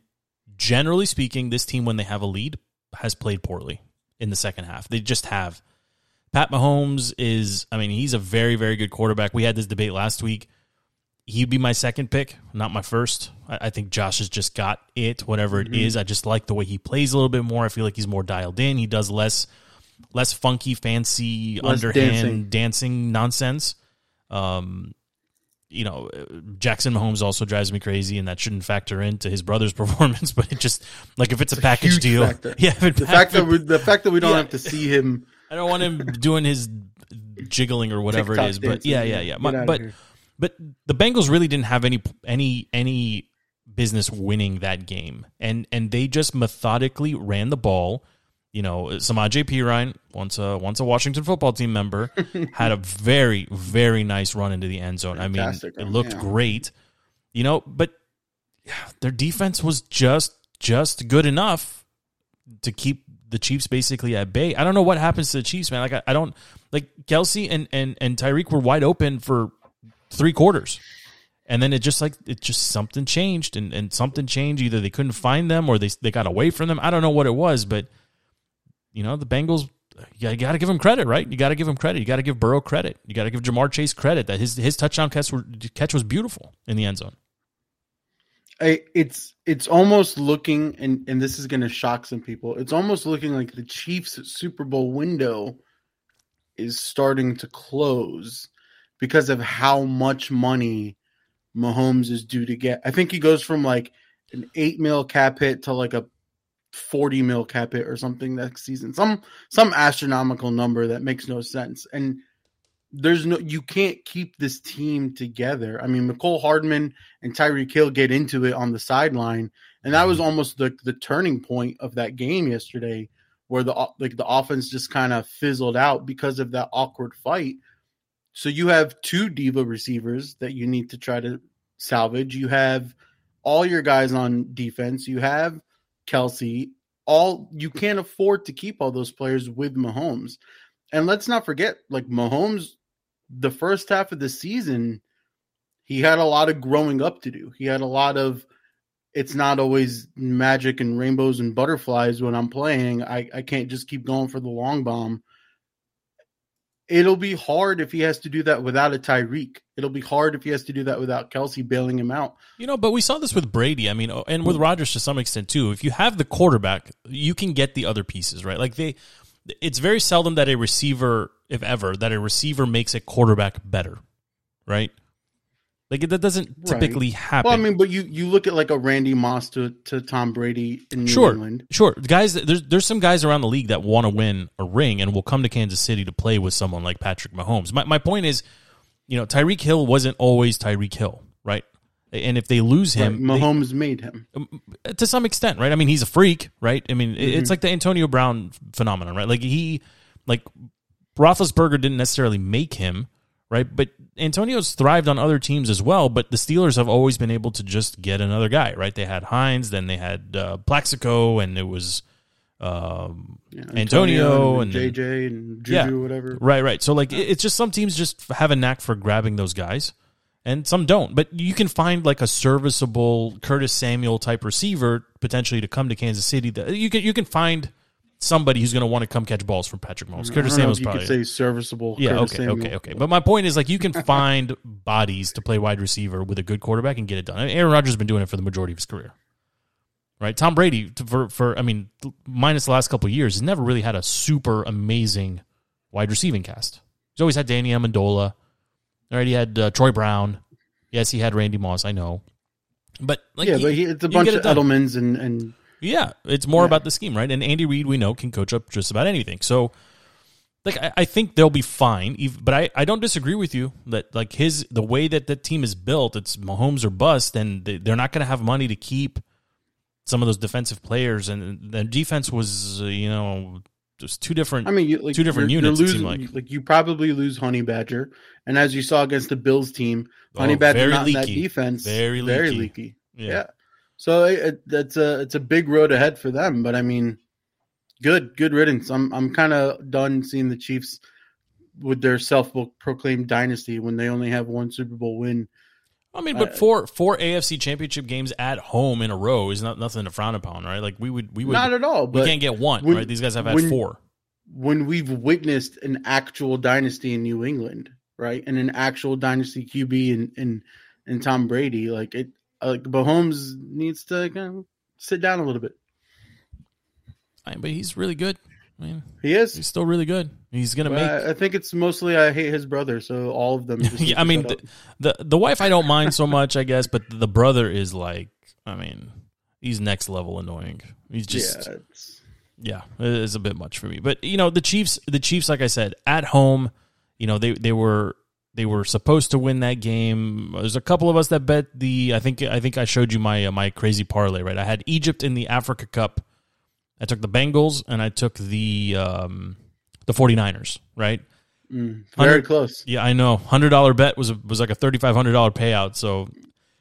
generally speaking, this team when they have a lead has played poorly in the second half. They just have. Pat Mahomes is, I mean, he's a very, very good quarterback. We had this debate last week. He'd be my second pick, not my first. I, I think Josh has just got it, whatever it is. I just like the way he plays a little bit more. I feel like he's more dialed in. He does less, less funky, fancy, Less underhand dancing, nonsense. Um, you know, Jackson Mahomes also drives me crazy, and that shouldn't factor into his brother's (laughs) performance. But it just like if it's a package deal, factor. (laughs) yeah. The fact that we, the fact that we don't Yeah. have to see him. I don't want him doing his jiggling or whatever TikTok it is, but dancing, yeah, yeah. yeah, yeah. My- but here. But the Bengals really didn't have any any any business winning that game, and and they just methodically ran the ball. You know, Samaje Perine, once a once a Washington football team member, (laughs) had a very very nice run into the end zone. I mean, Fantastic it looked yeah. great. You know, but their defense was just just good enough to keep the Chiefs basically at bay. I don't know what happens to the Chiefs, man. Like I, I don't like Kelsey and and and Tyreek were wide open for three quarters. And then it just like it just something changed and, and something changed. Either they couldn't find them or they they got away from them. I don't know what it was, but you know, the Bengals you got to give them credit, right? You got to give them credit. You got to give Burrow credit. You got to give Ja'Marr Chase credit that his his touchdown catch were, catch was beautiful in the end zone. I, it's it's almost looking, and and this is going to shock some people. It's almost looking like the Chiefs' Super Bowl window is starting to close because of how much money Mahomes is due to get. I think he goes from like an eight mil cap hit to like a forty mil cap hit or something next season. Some some astronomical number that makes no sense. And there's no you can't keep this team together. I mean, Mecole Hardman and Tyreek Hill get into it on the sideline, and that was mm-hmm. almost the the turning point of that game yesterday, where the like the offense just kind of fizzled out because of that awkward fight. So you have two diva receivers that you need to try to salvage. You have all your guys on defense. You have Kelsey. All you can't afford to keep all those players with Mahomes. And let's not forget, like Mahomes, the first half of the season, he had a lot of growing up to do. He had a lot of it's not always magic and rainbows and butterflies when I'm playing. I, I can't just keep going for the long bomb. It'll be hard if he has to do that without a Tyreek. It'll be hard if he has to do that without Kelsey bailing him out. You know, but we saw this with Brady. I mean, oh, and with Rodgers to some extent too. If you have the quarterback, you can get the other pieces, right? Like they, it's very seldom that a receiver, if ever, that a receiver makes a quarterback better, right? Like that doesn't Right. typically happen. Well, I mean, but you you look at like a Randy Moss to, to Tom Brady in New sure, England. sure. Guys, there's there's some guys around the league that want to win a ring and will come to Kansas City to play with someone like Patrick Mahomes. My my point is, you know, Tyreek Hill wasn't always Tyreek Hill, right? And if they lose Right, him, they- Mahomes made him. to some extent, right? I mean, he's a freak, right? I mean, Mm-hmm. it's like the Antonio Brown phenomenon, right? Like he, like Roethlisberger didn't necessarily make him, right? But Antonio's thrived on other teams as well. But the Steelers have always been able to just get another guy, right? They had Hines, then they had uh, Plaxico, and it was um, Yeah, Antonio and, and- JJ and Juju, Yeah. whatever. Right, right. So like it- it's just some teams just have a knack for grabbing those guys and some don't. But you can find like a serviceable Curtis Samuel type receiver potentially to come to Kansas City. That you can you can find somebody who's going to want to come catch balls from Patrick Mahomes. I Curtis Samuel's you probably could say serviceable. yeah, Curtis okay, Samuel. okay, okay. But my point is, like, you can find (laughs) bodies to play wide receiver with a good quarterback and get it done. I mean, Aaron Rodgers has been doing it for the majority of his career, right? Tom Brady, for for I mean, minus the last couple of years, has never really had a super amazing wide receiving cast. He's always had Danny Amendola, right? He had uh, Troy Brown. Yes, he had Randy Moss. I know, but like, yeah, he- but he, it's a bunch of. Edelmans and and Yeah, it's more Yeah. about the scheme, right? And Andy Reid, we know, can coach up just about anything. So, like, I, I think they'll be fine. But I, I don't disagree with you that like his the way that the team is built, it's Mahomes or bust, and they, they're not going to have money to keep some of those defensive players. And the defense was, uh, you know, just two different. I mean, you, like, Two different you're- units, You're losing, like. like you probably lose Honey Badger, and as you saw against the Bills team, Honey Oh, Badger very not in that defense, Very very leaky. leaky. yeah. Yeah. So it, it, that's a it's a big road ahead for them, but I mean, good good riddance. I'm I'm kind of done seeing the Chiefs with their self-proclaimed dynasty when they only have one Super Bowl win. I mean, but Uh, four four AFC Championship games at home in a row is not nothing to frown upon, right? Like we would we would Not at all, we can't get one, when- right? These guys have had when- four. when we've witnessed an actual dynasty in New England, right, and an actual dynasty QB and in, in Tom Brady, like it, like Mahomes needs to kind of sit down a little bit. I- But he's really good. I mean, He is. he's still really good. He's gonna make I, think it's mostly I hate his brother, so all of them. Just (laughs) yeah, I mean the, the the wife I don't mind so much, I guess, but the brother is like, I mean, he's next level annoying. He's just yeah, it's, yeah, it is a bit much for me. But you know, the Chiefs, the Chiefs, like I said, at home, you know, they they were they were supposed to win that game. There's a couple of us that bet the. I think I think I showed you my uh, my crazy parlay. Right, I had Egypt in the Africa Cup. I took the Bengals and I took the um, the 49ers. Right. mm, very close. Yeah, I know. Hundred dollar bet was a, was like a thirty five hundred dollar payout. So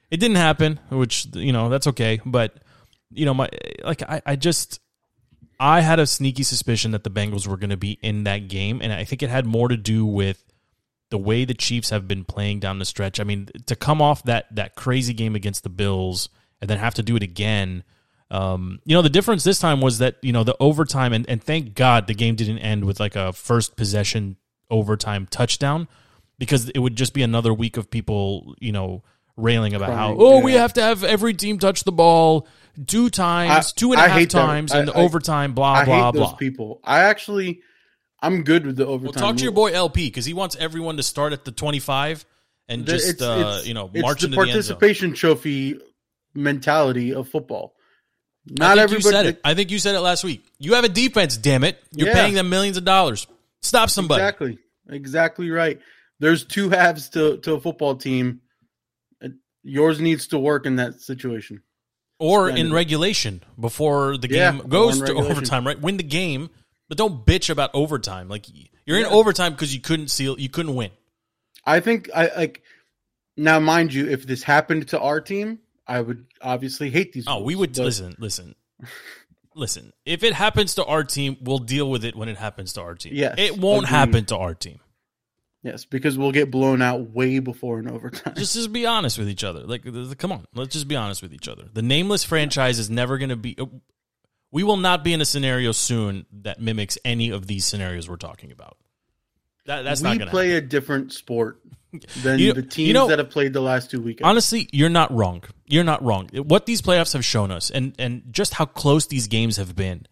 it didn't happen, which you know that's okay. But you know, my like I, I just I had a sneaky suspicion that the Bengals were going to be in that game, and I think it had more to do with the way the Chiefs have been playing down the stretch. I mean, to come off that that crazy game against the Bills and then have to do it again. Um, you know, the difference this time was that, you know, the overtime and, and thank God the game didn't end with like a first possession overtime touchdown because it would just be another week of people, you know, railing about how, Crying, oh, we have to have every team touch the ball two times, I- two and a I half times I- in the overtime, blah, blah, blah. people. I actually, I'm good with the overtime. Well, talk to your boy LP because he wants everyone to start at the 25 and The- just, uh, you know, it's march the into the participation trophy mentality of football. I Not everybody. said it. I think you said it last week. You have a defense, damn it. You're Yeah. paying them millions of dollars. Stop somebody. Exactly. Exactly right. There's two halves to, to a football team. Uh, Yours needs to work in that situation. Or in regulation before the game or goes to (laughs) regulation. overtime, right? Win the game, but don't bitch about overtime. Like you're in overtime because you couldn't seal, you couldn't win. I think I like now, mind you, if this happened to our team, I would obviously hate these. Oh, we would but listen, listen, (laughs) listen. If it happens to our team, we'll deal with it when it happens to our team. Yes, it won't agreed. happen to our team. Yes, because we'll get blown out way before an overtime. just just be honest with each other. Like, come on, let's just be honest with each other. The nameless franchise is never going to be. Uh, We will not be in a scenario soon that mimics any of these scenarios we're talking about. That, that's not we going to play a different sport (laughs) than You- the you know- that have played the last two weekends. Honestly, you're not wrong. You're not wrong. What these playoffs have shown us, and and just how close these games have been,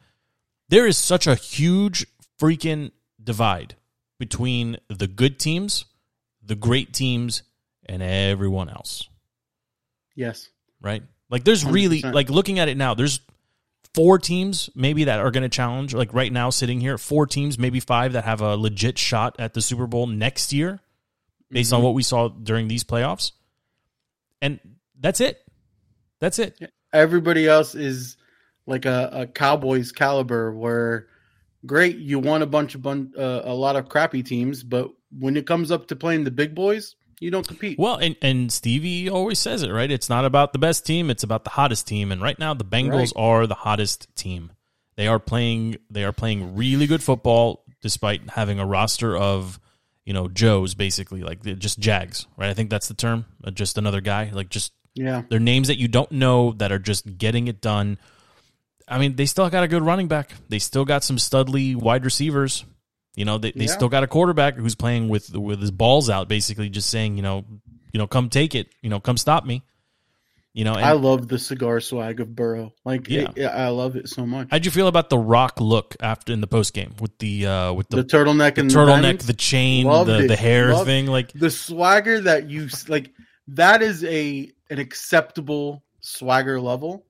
there is such a huge freaking divide between the good teams, the great teams, and everyone else. yes, right? Like there's really 100%. like looking at it now, there's four teams maybe that are going to challenge like right now sitting here, four teams, maybe five that have a legit shot at the Super Bowl next year based Mm-hmm. on what we saw during these playoffs. And that's it. That's it. everybody else is like a, a Cowboys caliber. Where great, you won a bunch of bun- uh, a lot of crappy teams, but when it comes up to playing the big boys, you don't compete. Well, and, and Stevie always says it, right? It's not about the best team, it's about the hottest team. And right now the Bengals Right. are the hottest team. They are playing they are playing really good football despite having a roster of, you know, Joes basically, like just Jags, right? I think that's the term. Uh, Just another guy, like just yeah, they're names that you don't know that are just getting it done. I mean, they still got a good running back. They still got some studly wide receivers. You know, they, they Yeah. still got a quarterback who's playing with with his balls out, basically just saying, you know, you know, come take it, you know, come stop me. You know, and I love the cigar swag of Burrow. Like, Yeah. it- I love it so much. how'd you feel about the Rock look after in the post game with the uh with the, the, turtleneck and turtleneck, diamonds? the chain, Loved the it. the hair Loved- thing? Like, the swagger that you like that is a an acceptable swagger level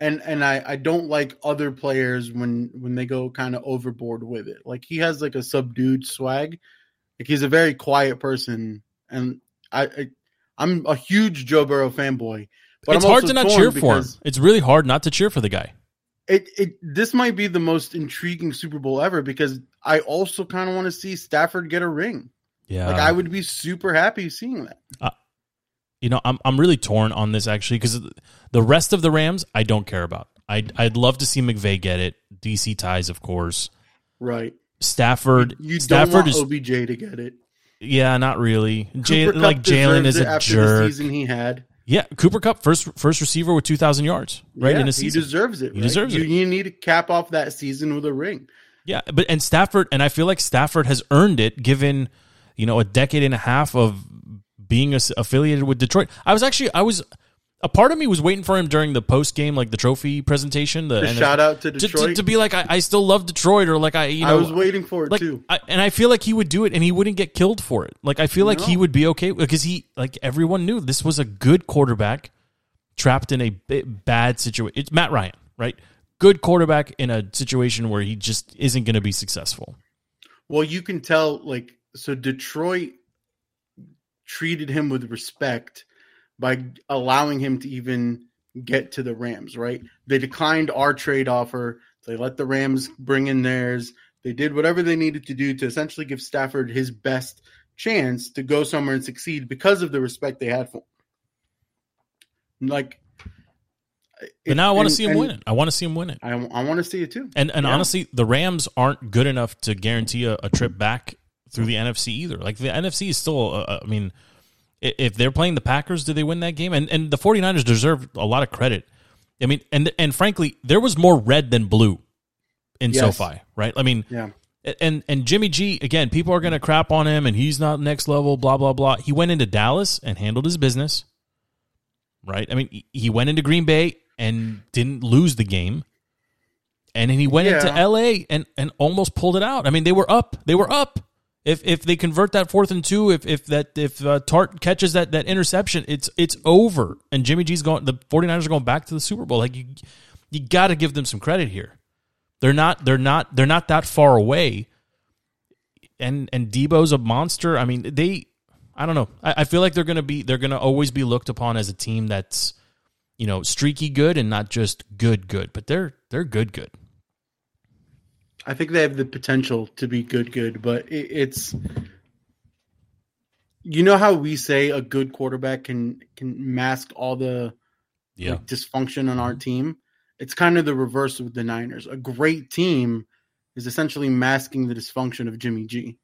and and i i don't like other players when when they go kind of overboard with it like he has like a subdued swag like he's a very quiet person and i, I i'm a huge joe burrow fanboy but it's I'm hard to not cheer for him. It's really hard not to cheer for the guy. it, it this might be the most intriguing Super Bowl ever because I also kind of want to see Stafford get a ring. Yeah, Like I would be super happy seeing that. Uh, you know, I'm I'm really torn on this actually because the rest of the Rams I don't care about. I'd I'd love to see McVay get it. DC ties, of course. Right. Stafford, You Stafford don't want is OBJ to get it. yeah, not really. Jay, like Jalen is a jerk. the season he had. Yeah, Cooper Kupp first first receiver with two thousand yards right Yeah, in a season. he deserves it. He right? deserves you, it. You need to cap off that season with a ring. Yeah, but and Stafford and I feel like Stafford has earned it given you know a decade and a half of being affiliated with Detroit. I was actually I was a part of me was waiting for him during the post game like the trophy presentation. The, The and shout out to to, Detroit. to, to be like I, I still love Detroit or like I you know I was waiting for it like too. I, and I feel like he would do it and he wouldn't get killed for it. Like I feel like he would be okay because he like everyone knew this was a good quarterback trapped in a bad situation. It's Matt Ryan, right? Good quarterback in a situation where he just isn't going to be successful. Well, you can tell, like, so Detroit treated him with respect by allowing him to even get to the Rams, right? They declined our trade offer. They let the Rams bring in theirs. They did whatever they needed to do to essentially give Stafford his best chance to go somewhere and succeed because of the respect they had for him. Like, But now I want to see him win it. I want to see him win it. I, I want to see it too. And and Yeah. honestly, the Rams aren't good enough to guarantee a, a trip back through the NFC either. Like the NFC is still, uh, I mean, if they're playing the Packers, do they win that game? And and the 49ers deserve a lot of credit. I mean, and and frankly, there was more red than blue in Yes. SoFi, right? I mean, Yeah. and and Jimmy G again, people are going to crap on him, and he's not next level. Blah blah blah. He went into Dallas and handled his business, right? I mean, he- went into Green Bay and didn't lose the game, and then he went into L.A. and and almost pulled it out. I mean, they were up. They were up. If if they convert that fourth and two, if if that if uh, Tartt catches that that interception, it's it's over. And Jimmy G's going. The 49ers are going back to the Super Bowl. Like you, you got to give them some credit here. They're not. They're not. They're not that far away. And and Deebo's a monster. I mean, they. I don't know. I, I feel like they're gonna be. They're gonna always be looked upon as a team that's, you know, streaky good and not just good good. But they're they're good good. I think they have the potential to be good, good, but it, it's you know how we say a good quarterback can can mask all the like, dysfunction on our team. It's kind of the reverse with the Niners. A great team is essentially masking the dysfunction of Jimmy G,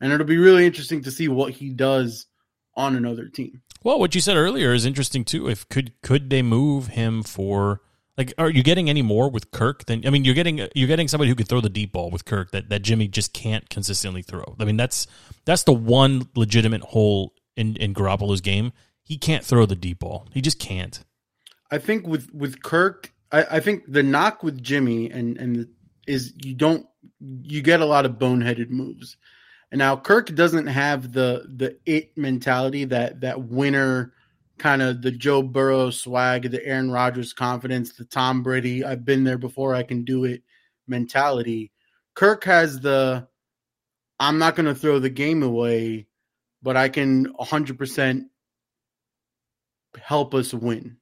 and it'll be really interesting to see what he does on another team. Well, what you said earlier is interesting too. If could could they move him for like are you getting any more with Kirk than I mean you're getting you're getting somebody who can throw the deep ball with Kirk that, that Jimmy just can't consistently throw. I mean that's that's the one legitimate hole in in Garoppolo's game. He can't throw the deep ball. He just can't. I think with with Kirk, I, I think the knock with Jimmy and and is you don't you get a lot of boneheaded moves. And now Kirk doesn't have the the it mentality that that winner kind of the Joe Burrow swag, the Aaron Rodgers confidence, the Tom Brady I've been there before I can do it mentality. Kirk has the I'm not going to throw the game away, but I can 100% help us win.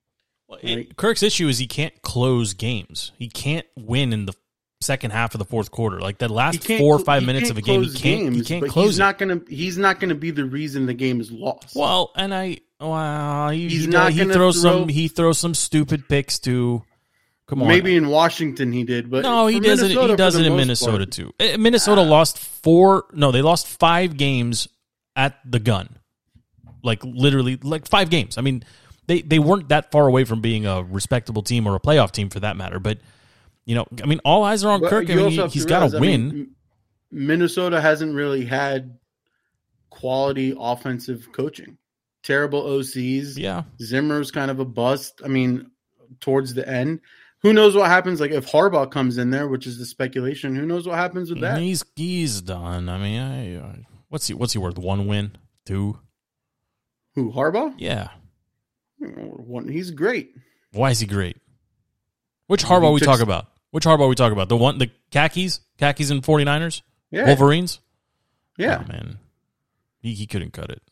Well, it- Right. Kirk's issue is he can't close games. He can't win in the second half of the fourth quarter. Like the last four or five minutes of a game, he can't he can't close he's it. not gonna he's not gonna be the reason the game is lost. Well, and I wow, he, He's he, not he throws throw- some he throws some stupid picks too. Come on, Maybe in Washington he did, but no, he does it. Minnesota, He does it in Minnesota part- too. Eh, Minnesota lost four. No, they lost five games at the gun. Like literally, like five games. I mean, they they weren't that far away from being a respectable team or a playoff team for that matter. But you know, I mean, all eyes are on Kirk. I mean, he, has to got to I win. mean, Minnesota hasn't really had quality offensive coaching. Terrible OCs. yeah, Zimmer's kind of a bust. I mean, towards the end, who knows what happens? Like if Harbaugh comes in there, which is the speculation, who knows what happens with that? he's he's done. I mean, I, uh, what's he what's he worth? One win, two. Who Harbaugh? Yeah. One, he's great. Why is he great? Which Harbaugh He we talk s- about? Which Harbaugh we talk about? The one, the khakis, khakis and 49ers, Yeah, Wolverines. yeah. Oh, man, he, he couldn't cut it.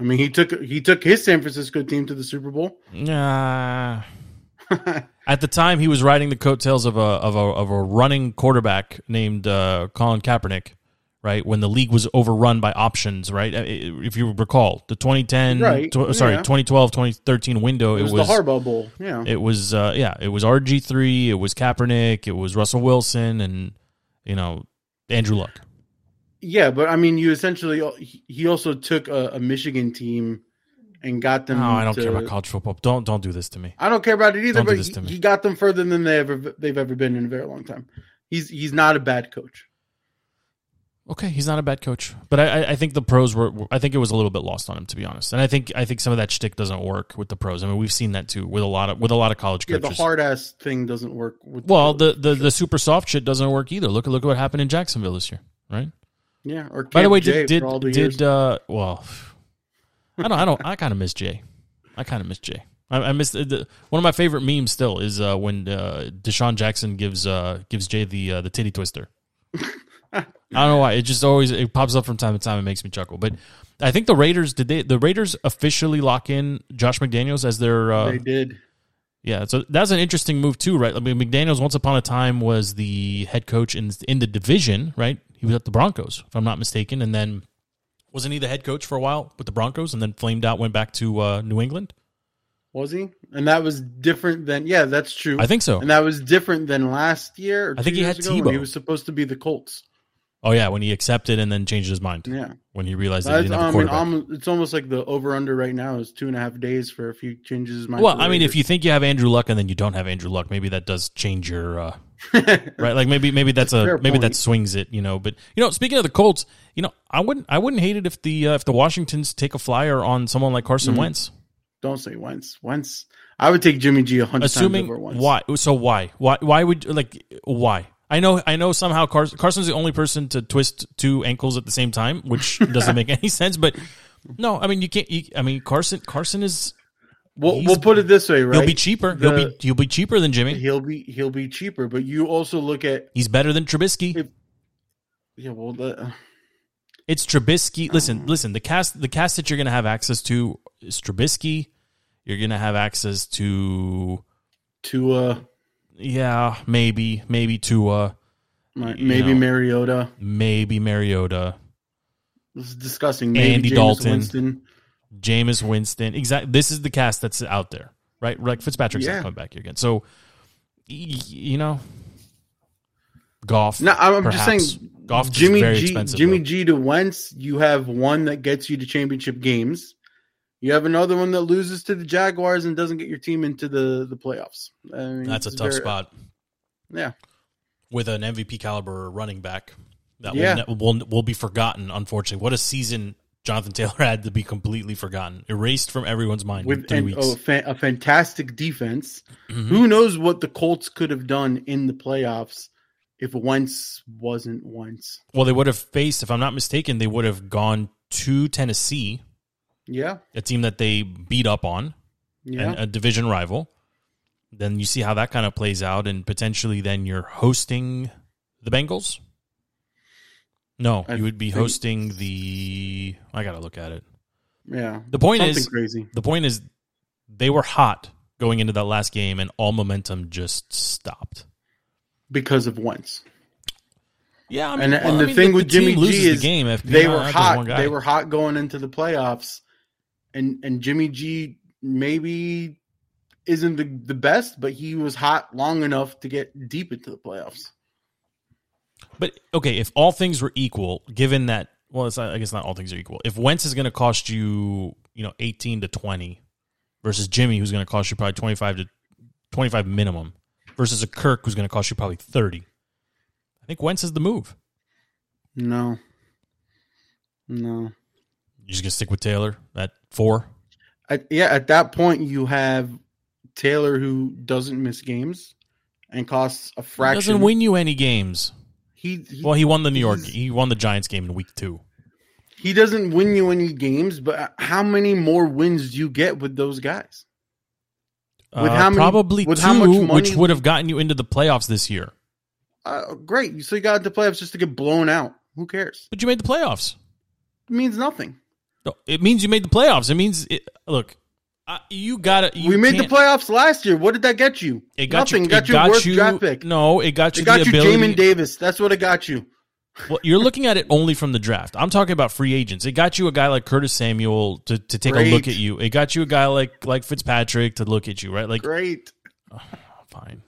I mean, he took he took his San Francisco team to the Super Bowl. Nah, At the time, he was riding the coattails of a of a of a running quarterback named uh, Colin Kaepernick. Right when the league was overrun by options, right? Uh, If you recall, the 2010, Right, tw- sorry, yeah. 2012, 2013 window, It was, the Harbaugh Bowl. Yeah. it was uh, yeah, it was RG three, it was Kaepernick, it was Russell Wilson, and you know Andrew Luck. Yeah, but I mean, you essentially uh, he- he also took a, a Michigan team and got them. No, I don't to- care about college football. Don't don't do this to me. I don't care about it either. Don't do but he, he got them further than they ever they've ever been in a very long time. He's he's not a bad coach. Okay, he's not a bad coach, but I, I- think the pros were. I think it was a little bit lost on him, to be honest. And I think I think some of that shtick doesn't work with the pros. I mean, we've seen that too with a lot of with a lot of college Yeah, the hard ass thing doesn't work. With well, the, the the super soft shit doesn't work either. Look look at what happened in Jacksonville this year, right? Yeah. Or By the way, J did for all the did did uh well, I don't I don't I kind of miss Jay. I kind of miss Jay. I, I miss the, the, one of my favorite memes still is uh, when uh, DeSean Jackson gives uh, gives Jay the uh, the titty twister. I don't know why it just always it pops up from time to time. It makes me chuckle. But I think the Raiders did they the Raiders officially lock in Josh McDaniels as their uh, they did. yeah, so that's an interesting move too, right? I mean, McDaniels once upon a time was the head coach in in the division, right? He was at the Broncos, if I'm not mistaken, and then wasn't he the head coach for a while with the Broncos, and then flamed out, went back to uh, New England? Was he? And that was different than yeah, that's true. I think so. And that was different than last year. Or I think he had when He was supposed to be the Colts. Oh yeah, when he accepted and then changed his mind Yeah, when he realized that he didn't have a I mean, quarterback. almost, it's almost like the over under right now is two and a half days for if he changes his mind. well, I mean, if you think you have Andrew Luck and then you don't have Andrew Luck, maybe that does change your uh, (laughs) right. Like maybe maybe that's a maybe that swings it, you know. But you know, speaking of the Colts, you know, I wouldn't I wouldn't hate it if the uh, if the Washingtons take a flyer on someone like Carson Mhm. Wentz, don't say Wentz. Wentz. I would take Jimmy G a hundred times over Wentz. why. So why why why would like why? I know I know somehow Carson, Carson's the only person to twist two ankles at the same time, which (laughs) doesn't make any sense. But no, I mean you can't. You, I mean Carson Carson is We'll, we'll put it this way, right? he'll be cheaper. he'll be he'll be cheaper than Jimmy. he'll be he'll be cheaper, but you also look at He's better than Trubisky. If- yeah. Well, the, It's Trubisky. Listen, listen. The cast, the cast that you're going to have access to is Trubisky. You're going to have access to, to uh, yeah, maybe, maybe Tua, maybe know. Mariota. maybe Mariota, This is disgusting. Maybe Andy Jameis Dalton. Winston. Jameis Winston. Exactly. This is the cast that's out there, right? Like Fitzpatrick's Yeah. not coming back here again. So, you know, golf. No, I'm I'm just saying. golf. is Jimmy very G, expensive. Jimmy though. G to Wentz. You have one that gets you to championship games. You have another one that loses to the Jaguars and doesn't get your team into the the playoffs. I mean, That's a tough very- spot Yeah, with an MVP caliber running back that Yeah. will, will will be forgotten. Unfortunately, what a season Jonathan Taylor (laughs) had to be completely forgotten, erased from everyone's mind in with an, weeks. oh, fa- a fantastic defense. Mhm. Who knows what the Colts could have done in the playoffs if Wentz wasn't Wentz? Well, they would have faced, if I'm not mistaken, they would have gone to Tennessee, Yeah, a team that they beat up on, yeah. and a division rival. Then you see how that kind of plays out, and potentially then you're hosting the Bengals. No, I you would be think- hosting the. I gotta look at it. yeah. The point is, crazy. the point is, they were hot going into that last game, and all momentum just stopped. because of once. Yeah, I And, well, and I the mean, thing the with team Jimmy loses G the is game if they were hot. They were hot going into the playoffs, and and Jimmy G maybe isn't the, the best, but he was hot long enough to get deep into the playoffs. But okay, if all things were equal, given that, well, it's not, I guess not all things are equal. If Wentz is going to cost you, you know, eighteen to twenty, versus Jimmy, who's going to cost you probably twenty five to twenty five minimum, versus a Kirk who's going to cost you probably thirty, I think Wentz is the move. No, no. You're just going to stick with Taylor at four. At, yeah, at that point you have Taylor who doesn't miss games and costs a fraction. He fraction. doesn't win you any games. He, he Well, he won the New York. He won the Giants game in week two. he doesn't win you any games, but how many more wins do you get with those guys? With Uh, how many- probably with two, how much which would have gotten you into the playoffs this year. Uh, great. So you got into the playoffs just to get blown out. Who cares? But you made the playoffs. It means nothing. No, it means you made the playoffs. It means it, look. Uh, you got to we made the playoffs last year. What did that get you? It got Nothing. you. It got it you got worst you, draft pick. No, it got you it got you ability. Jamin Davis. That's what it got you. Well, you're looking at it only from the draft. I'm talking about free agents. It got you a guy like Curtis Samuel to, to take a look at you. It got you a guy like like Fitzpatrick to look at you, right? Like, Great. (sighs) fine.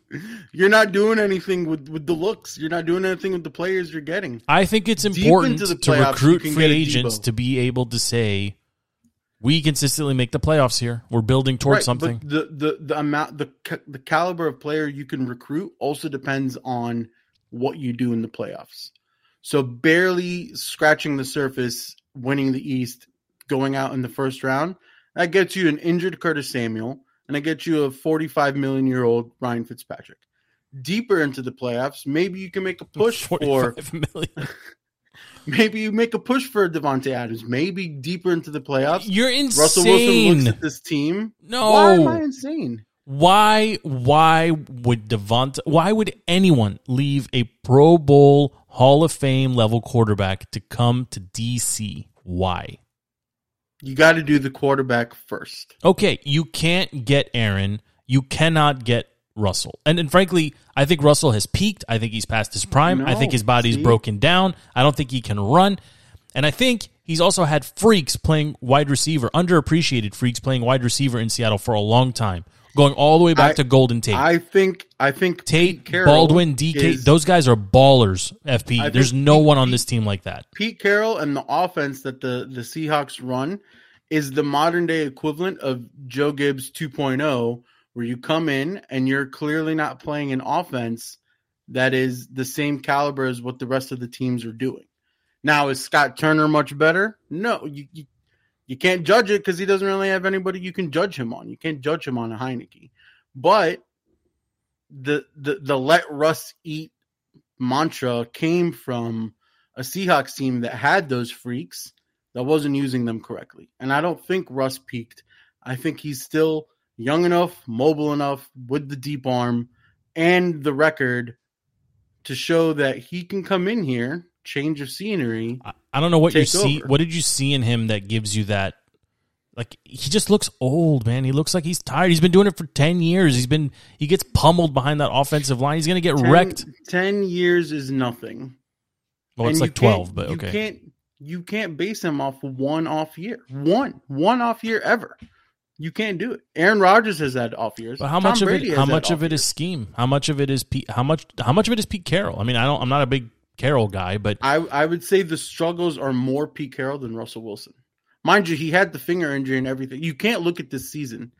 You're not doing anything with, with the looks. You're not doing anything with the players you're getting. I think it's important to recruit free agents to be able to say, we consistently make the playoffs here. We're building towards Right, something. The, the the amount the the caliber of player you can recruit also depends on what you do in the playoffs. So barely scratching the surface, winning the East, going out in the first round, that gets you an injured Curtis Samuel, and it gets you a 45 million year old Ryan Fitzpatrick. Deeper into the playoffs, maybe you can make a push (laughs) for 45 million. Maybe you make a push for Davante Adams. Maybe deeper into the playoffs, You're insane. Russell Wilson looks at this team. No. Why am I insane? Why why would Devonte? why would anyone leave a Pro Bowl Hall of Fame level quarterback to come to DC? Why? You got to do the quarterback first. Okay, you can't get Aaron. You cannot get Russell. And and frankly, I think Russell has peaked. I think he's past his prime. I think his body's broken down. I don't think he can run. And I think he's also had freaks playing wide receiver, underappreciated freaks playing wide receiver in Seattle for a long time, going all the way back I- to Golden Tate. I think. I think Tate, Baldwin, DK, is- those guys are ballers. FP. I There's no Pete- one on this team like that. Pete Carroll and the offense that the the Seahawks run is the modern day equivalent of Joe Gibbs 2.0, where you come in and you're clearly not playing an offense that is the same caliber as what the rest of the teams are doing. Now, is Scott Turner much better? No, you you, you can't judge it because he doesn't really have anybody you can judge him on. You can't judge him on a Heinicke, but the the the let Russ eat mantra came from a Seahawks team that had those freaks that wasn't using them correctly. And I don't think Russ peaked. I think he's still young enough, mobile enough with the deep arm and the record to show that he can come in here, change of scenery. I, I don't know what you see. over. What did you see in him that gives you that? Like he just looks old, man. He looks like he's tired. He's been doing it for ten years. He's been he gets pummeled behind that offensive line. He's gonna get 10, wrecked. 10 years is nothing. Well, it's And like twelve, but You okay. can't you can't base him off one off year. One. One off year ever. You can't do it. Aaron Rodgers has had off years. But how Tom much of Brady it? How much of it is scheme? How much of it is Pete? How much? How much of it is Pete Carroll? I mean, I don't. I'm not a big Carroll guy, but I I would say the struggles are more Pete Carroll than Russell Wilson. Mind you, he had the finger injury and everything. You can't look at this season.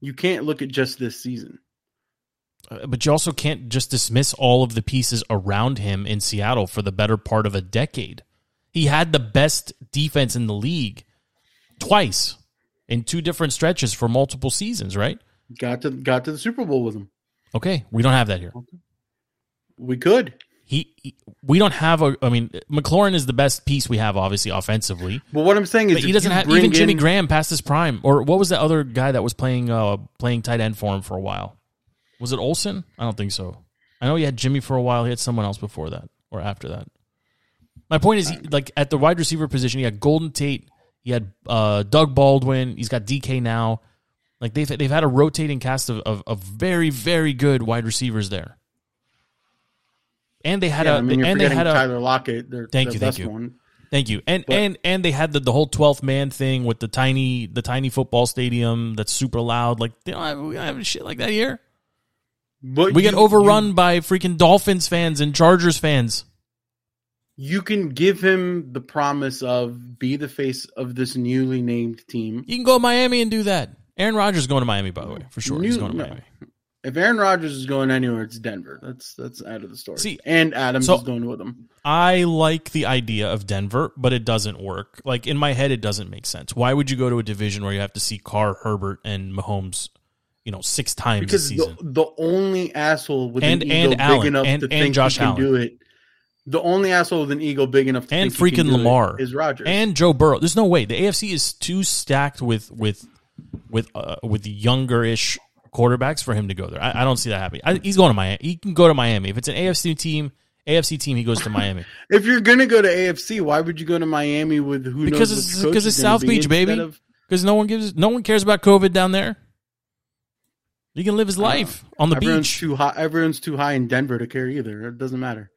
You can't look at just this season. Uh, but you also can't just dismiss all of the pieces around him in Seattle for the better part of a decade. He had the best defense in the league twice in two different stretches for multiple seasons, right? Got to got to the Super Bowl with him. Okay, we don't have that here. We could. He, he we don't have a. I mean, McLaurin is the best piece we have, obviously offensively, But what I'm saying is, he doesn't have even Jimmy in- Graham past his prime. Or what was the other guy that was playing uh playing tight end for him for a while? Was it Olson? I don't think so. I know he had Jimmy for a while. He had someone else before that or after that. My point is, he, like at the wide receiver position, he had Golden Tate, he had uh, Doug Baldwin, he's got DK now. Like they've they've had a rotating cast of, of, of very very good wide receivers there, and they had Yeah, a I mean, and they had a Tyler Lockett. Their, Thank their you, thank you. One. Thank you. And But- and and they had the, the whole twelfth man thing with the tiny the tiny football stadium that's super loud. Like they don't have, we don't have shit like that here. But We get overrun You, by freaking Dolphins fans and Chargers fans. You can give him the promise of be the face of this newly named team. You can go to Miami and do that. Aaron Rodgers is going to Miami, by the way, for sure. He's going to no. Miami. If Aaron Rodgers is going anywhere, it's Denver. That's that's out of the story. See, and Adams so- is going with him. I like the idea of Denver, but it doesn't work. Like in my head, it doesn't make sense. Why would you go to a division where you have to see Carr, Herbert, and Mahomes, you know, six times Because a the, the only asshole with And- an and Allen, enough and- to and think Josh he can Allen. do it, the only asshole with an ego big enough to and think he can freaking Lamar is Rodgers. and Joe Burrow. There's no way the AFC is too stacked with with with uh, with younger-ish quarterbacks for him to go there. I, I don't see that happening. I, he's going to Miami. He can go to Miami if it's an AFC team. AFC team, he goes to Miami (laughs) if you're gonna go to AFC, why would you go to Miami with who because knows it's what the coach because it's South be Beach, baby. because no one gives, no one cares about COVID down there. He can live his life on the everyone's beach. too high. Everyone's too high in Denver to care either. It doesn't matter.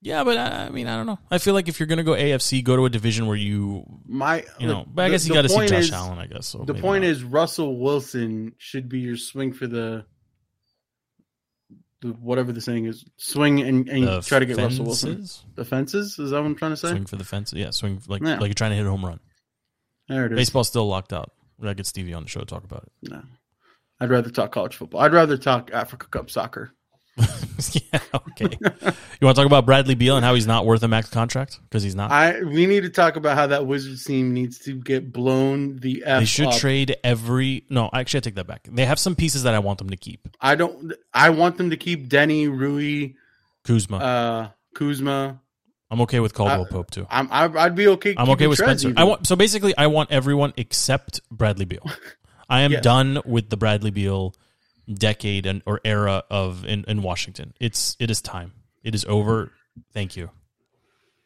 Yeah, but I, I mean, I don't know. I feel like if you're going to go AFC, go to a division where you, My, you know. But I the- guess you got to see Josh is- Allen. I guess so The point not. is, Russell Wilson should be your swing for the, the whatever the saying is, swing and, and The try to get Russell Wilson. fences? The fences is that what I'm trying to say? Swing for the fence. Yeah, swing like Yeah. like you're trying to hit a home run. There it is. Baseball's still locked out. We gotta get Stevie on the show to talk about it. No, I'd rather talk college football. I'd rather talk Africa Cup soccer. (laughs) yeah, okay. you want to talk about Bradley Beal and how he's not worth a max contract because he's not. I we need to talk about how that Wizards team needs to get blown the f. they should up. trade every. No, actually, I take that back. They have some pieces that I want them to keep. I don't. I want them to keep Deni, Rui, Kuzma. uh, Kuzma. I'm okay with Caldwell I- Pope too. I'm. I, I'd be okay. I'm okay with Spencer. even. I want so basically I want everyone except Bradley Beal. (laughs) I am Yes. done with the Bradley Beal decade and or era of in, in Washington. It's it is time. It is over. Thank you.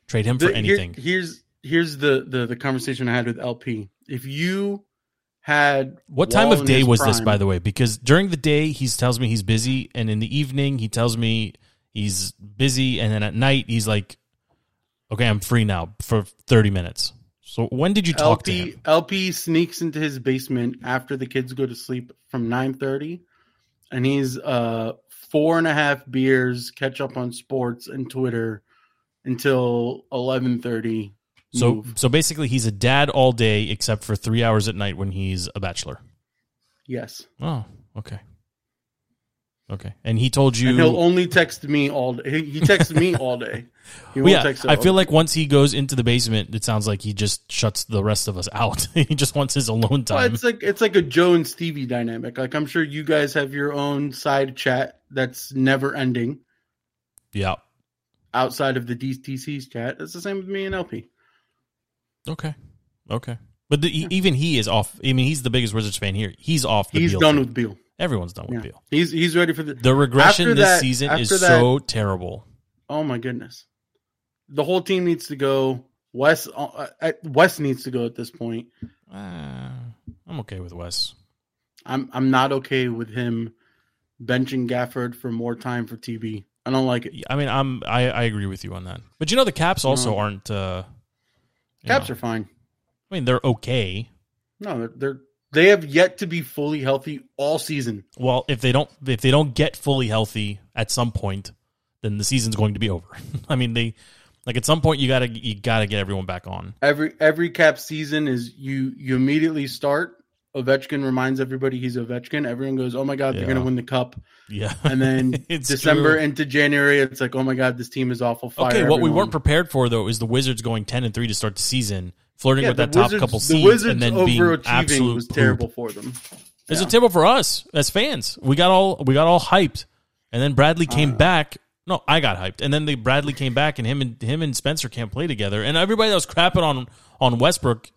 Trade him for The- here- anything. here's here's the, the the conversation I had with LP. If you had What time of day was this, by the way? Because during the day he tells me he's busy, and in the evening he tells me he's busy, and then at night he's like, "Okay, I'm free now for 30 minutes." So when did you talk to LP him? LP sneaks into his basement after the kids go to sleep from nine thirty, and he's uh four and a half beers, catch up on sports and Twitter until eleven thirty. So so basically, he's a dad all day except for three hours at night when he's a bachelor. yes, Oh, okay, okay. And he told you. and he'll only text me all day. He, he texts me all day. He (laughs) Well, yeah, I feel like once he goes into the basement, it sounds like he just shuts the rest of us out. (laughs) he just wants his alone Well, time. it's like it's like a Joe and Stevie dynamic. Like I'm sure you guys have your own side chat that's never ending yeah. outside of the DTC's chat. It's the same with me and LP. Okay. Okay. But the, e- even he is off. I mean, he's the biggest Wizards fan here. He's off. The He's Beal done thing. with Beal. Everyone's done with Yeah. Beal. He's he's ready for the The regression After this that- season is after so terrible. Oh my goodness. The whole team needs to go. Wes uh, uh, Wes needs to go at this point. Uh, I'm okay with Wes. I'm I'm not okay with him benching Gafford for more time for TB. I don't like it. I mean, I'm I, I agree with you on that. But you know, the Caps also No. aren't. Uh, Caps know, are fine. I mean, they're okay. No, they're, they're they have yet to be fully healthy all season. Well, if they don't if they don't get fully healthy at some point, then the season's going to be over. (laughs) I mean, they like at some point you gotta you gotta get everyone back on. Every every cap season is you you immediately start. Ovechkin reminds everybody he's Ovechkin. Everyone goes, "Oh my god, they're going to win the cup." Yeah, And then (laughs) It's December true. into January, it's like, "Oh my god, this team is awful." Fire Okay, what we weren't prepared for though is the Wizards going ten and three to start the season, flirting Yeah, with the that top Wizards- couple the seeds, Wizards and then being overachieving absolute was poop. terrible for them. It's Yeah. a terrible for us as fans. We got all we got all hyped, and then Bradley came ah. back. No, I got hyped, and then the Bradley came back, and him and him and Spencer can't play together. And everybody that was crapping on on Westbrook,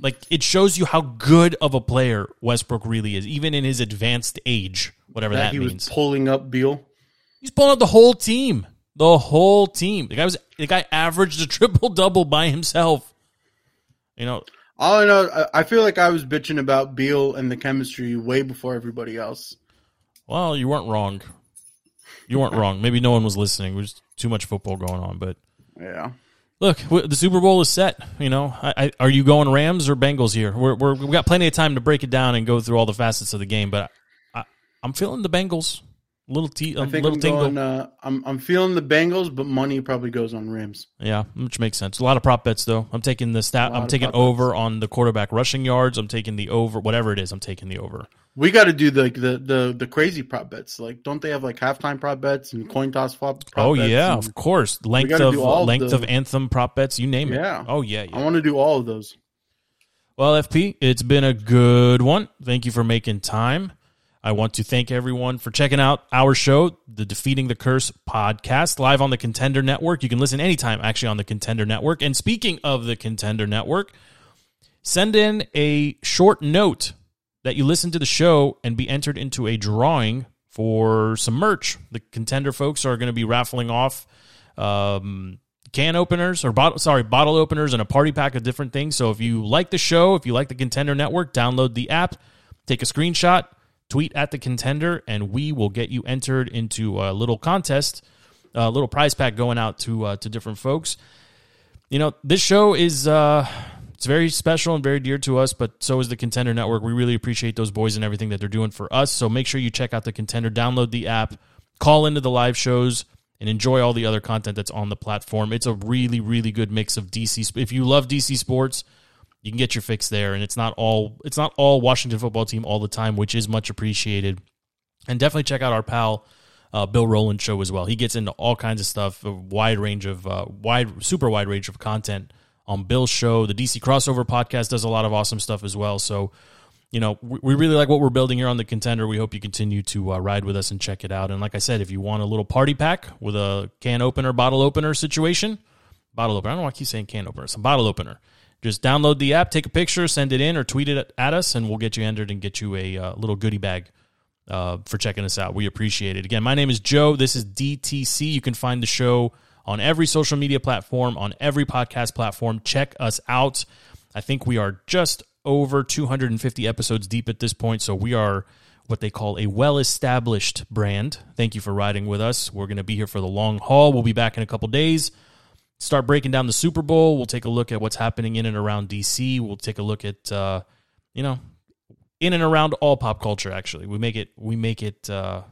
like it shows you how good of a player Westbrook really is, even in his advanced age, whatever That that, he means. was pulling up Beal. He's pulling up the whole team, the whole team. The guy was the guy averaged a triple double by himself. You know, All I know, I- feel like I was bitching about Beal and the chemistry way before everybody else. Well, you weren't wrong. You weren't wrong. Maybe no one was listening. There's too much football going on. But Yeah. look, the Super Bowl is set. You know, I, I, are you going Rams or Bengals here? We're, we're we got plenty of time to break it down and go through all the facets of the game. But I, I'm feeling the Bengals. Little t- a I think little I'm tingle. going. Uh, I'm I'm feeling the Bengals, but money probably goes on Rams. Yeah, which makes sense. A lot of prop bets though. I'm taking the stat. I'm taking prop bets. over on the quarterback rushing yards. I'm taking the over. Whatever it is, I'm taking the over. We got to do the, the the the crazy prop bets. Like, don't they have like halftime prop bets and coin toss prop? prop oh yeah, of course. Length of length the- of anthem prop bets. You name it. Yeah. Oh yeah. yeah. I want to do all of those. Well, FP, it's been a good one. Thank you for making time. I want to thank everyone for checking out our show, the Defeating the Curse podcast, live on the Contender Network. You can listen anytime, actually, on the Contender Network. And speaking of the Contender Network, send in a short note that you listen to the show and be entered into a drawing for some merch. The Contender folks are going to be raffling off um, can openers or bottle sorry bottle openers and a party pack of different things so if you like the show if you like the contender network download the app take a screenshot tweet at the contender and we will get you entered into a little contest a little prize pack going out to uh, to different folks you know this show is uh it's very special and very dear to us but so is the contender network we really appreciate those boys and everything that they're doing for us so make sure you check out the contender download the app call into the live shows and enjoy all the other content that's on the platform. It's a really, really good mix of DC. If you love DC sports, you can get your fix there, and it's not all it's not all Washington football team all the time, which is much appreciated. And definitely check out our pal uh, Bill roland show as well. He gets into all kinds of stuff, a wide range of uh, wide, super wide range of content on Bill's show. The DC Crossover podcast does a lot of awesome stuff as well. So you know, we, really like what we're building here on the contender. We hope you continue to uh, ride with us and check it out. And like I said, if you want a little party pack with a can opener, bottle opener situation, bottle opener. I don't know why I keep saying can opener. Some bottle opener. Just download the app, take a picture, send it in, or tweet it at us, and we'll get you entered and get you a uh, little goodie bag uh, for checking us out. We appreciate it. Again, my name is Joe. This is DTC. You can find the show on every social media platform, on every podcast platform. Check us out. I think we are just over 250 episodes deep at this point, so we are what they call a well established brand. Thank you for riding with us. We're going to be here for the long haul. We'll be back in a couple days. Start breaking down the Super Bowl. We'll take a look at what's happening in and around DC. We'll take a look at, uh, you know, in and around all pop culture. Actually, we make it. We make it. Uh,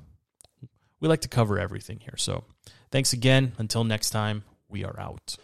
we like to cover everything here. So, thanks again. Until next time, we are out.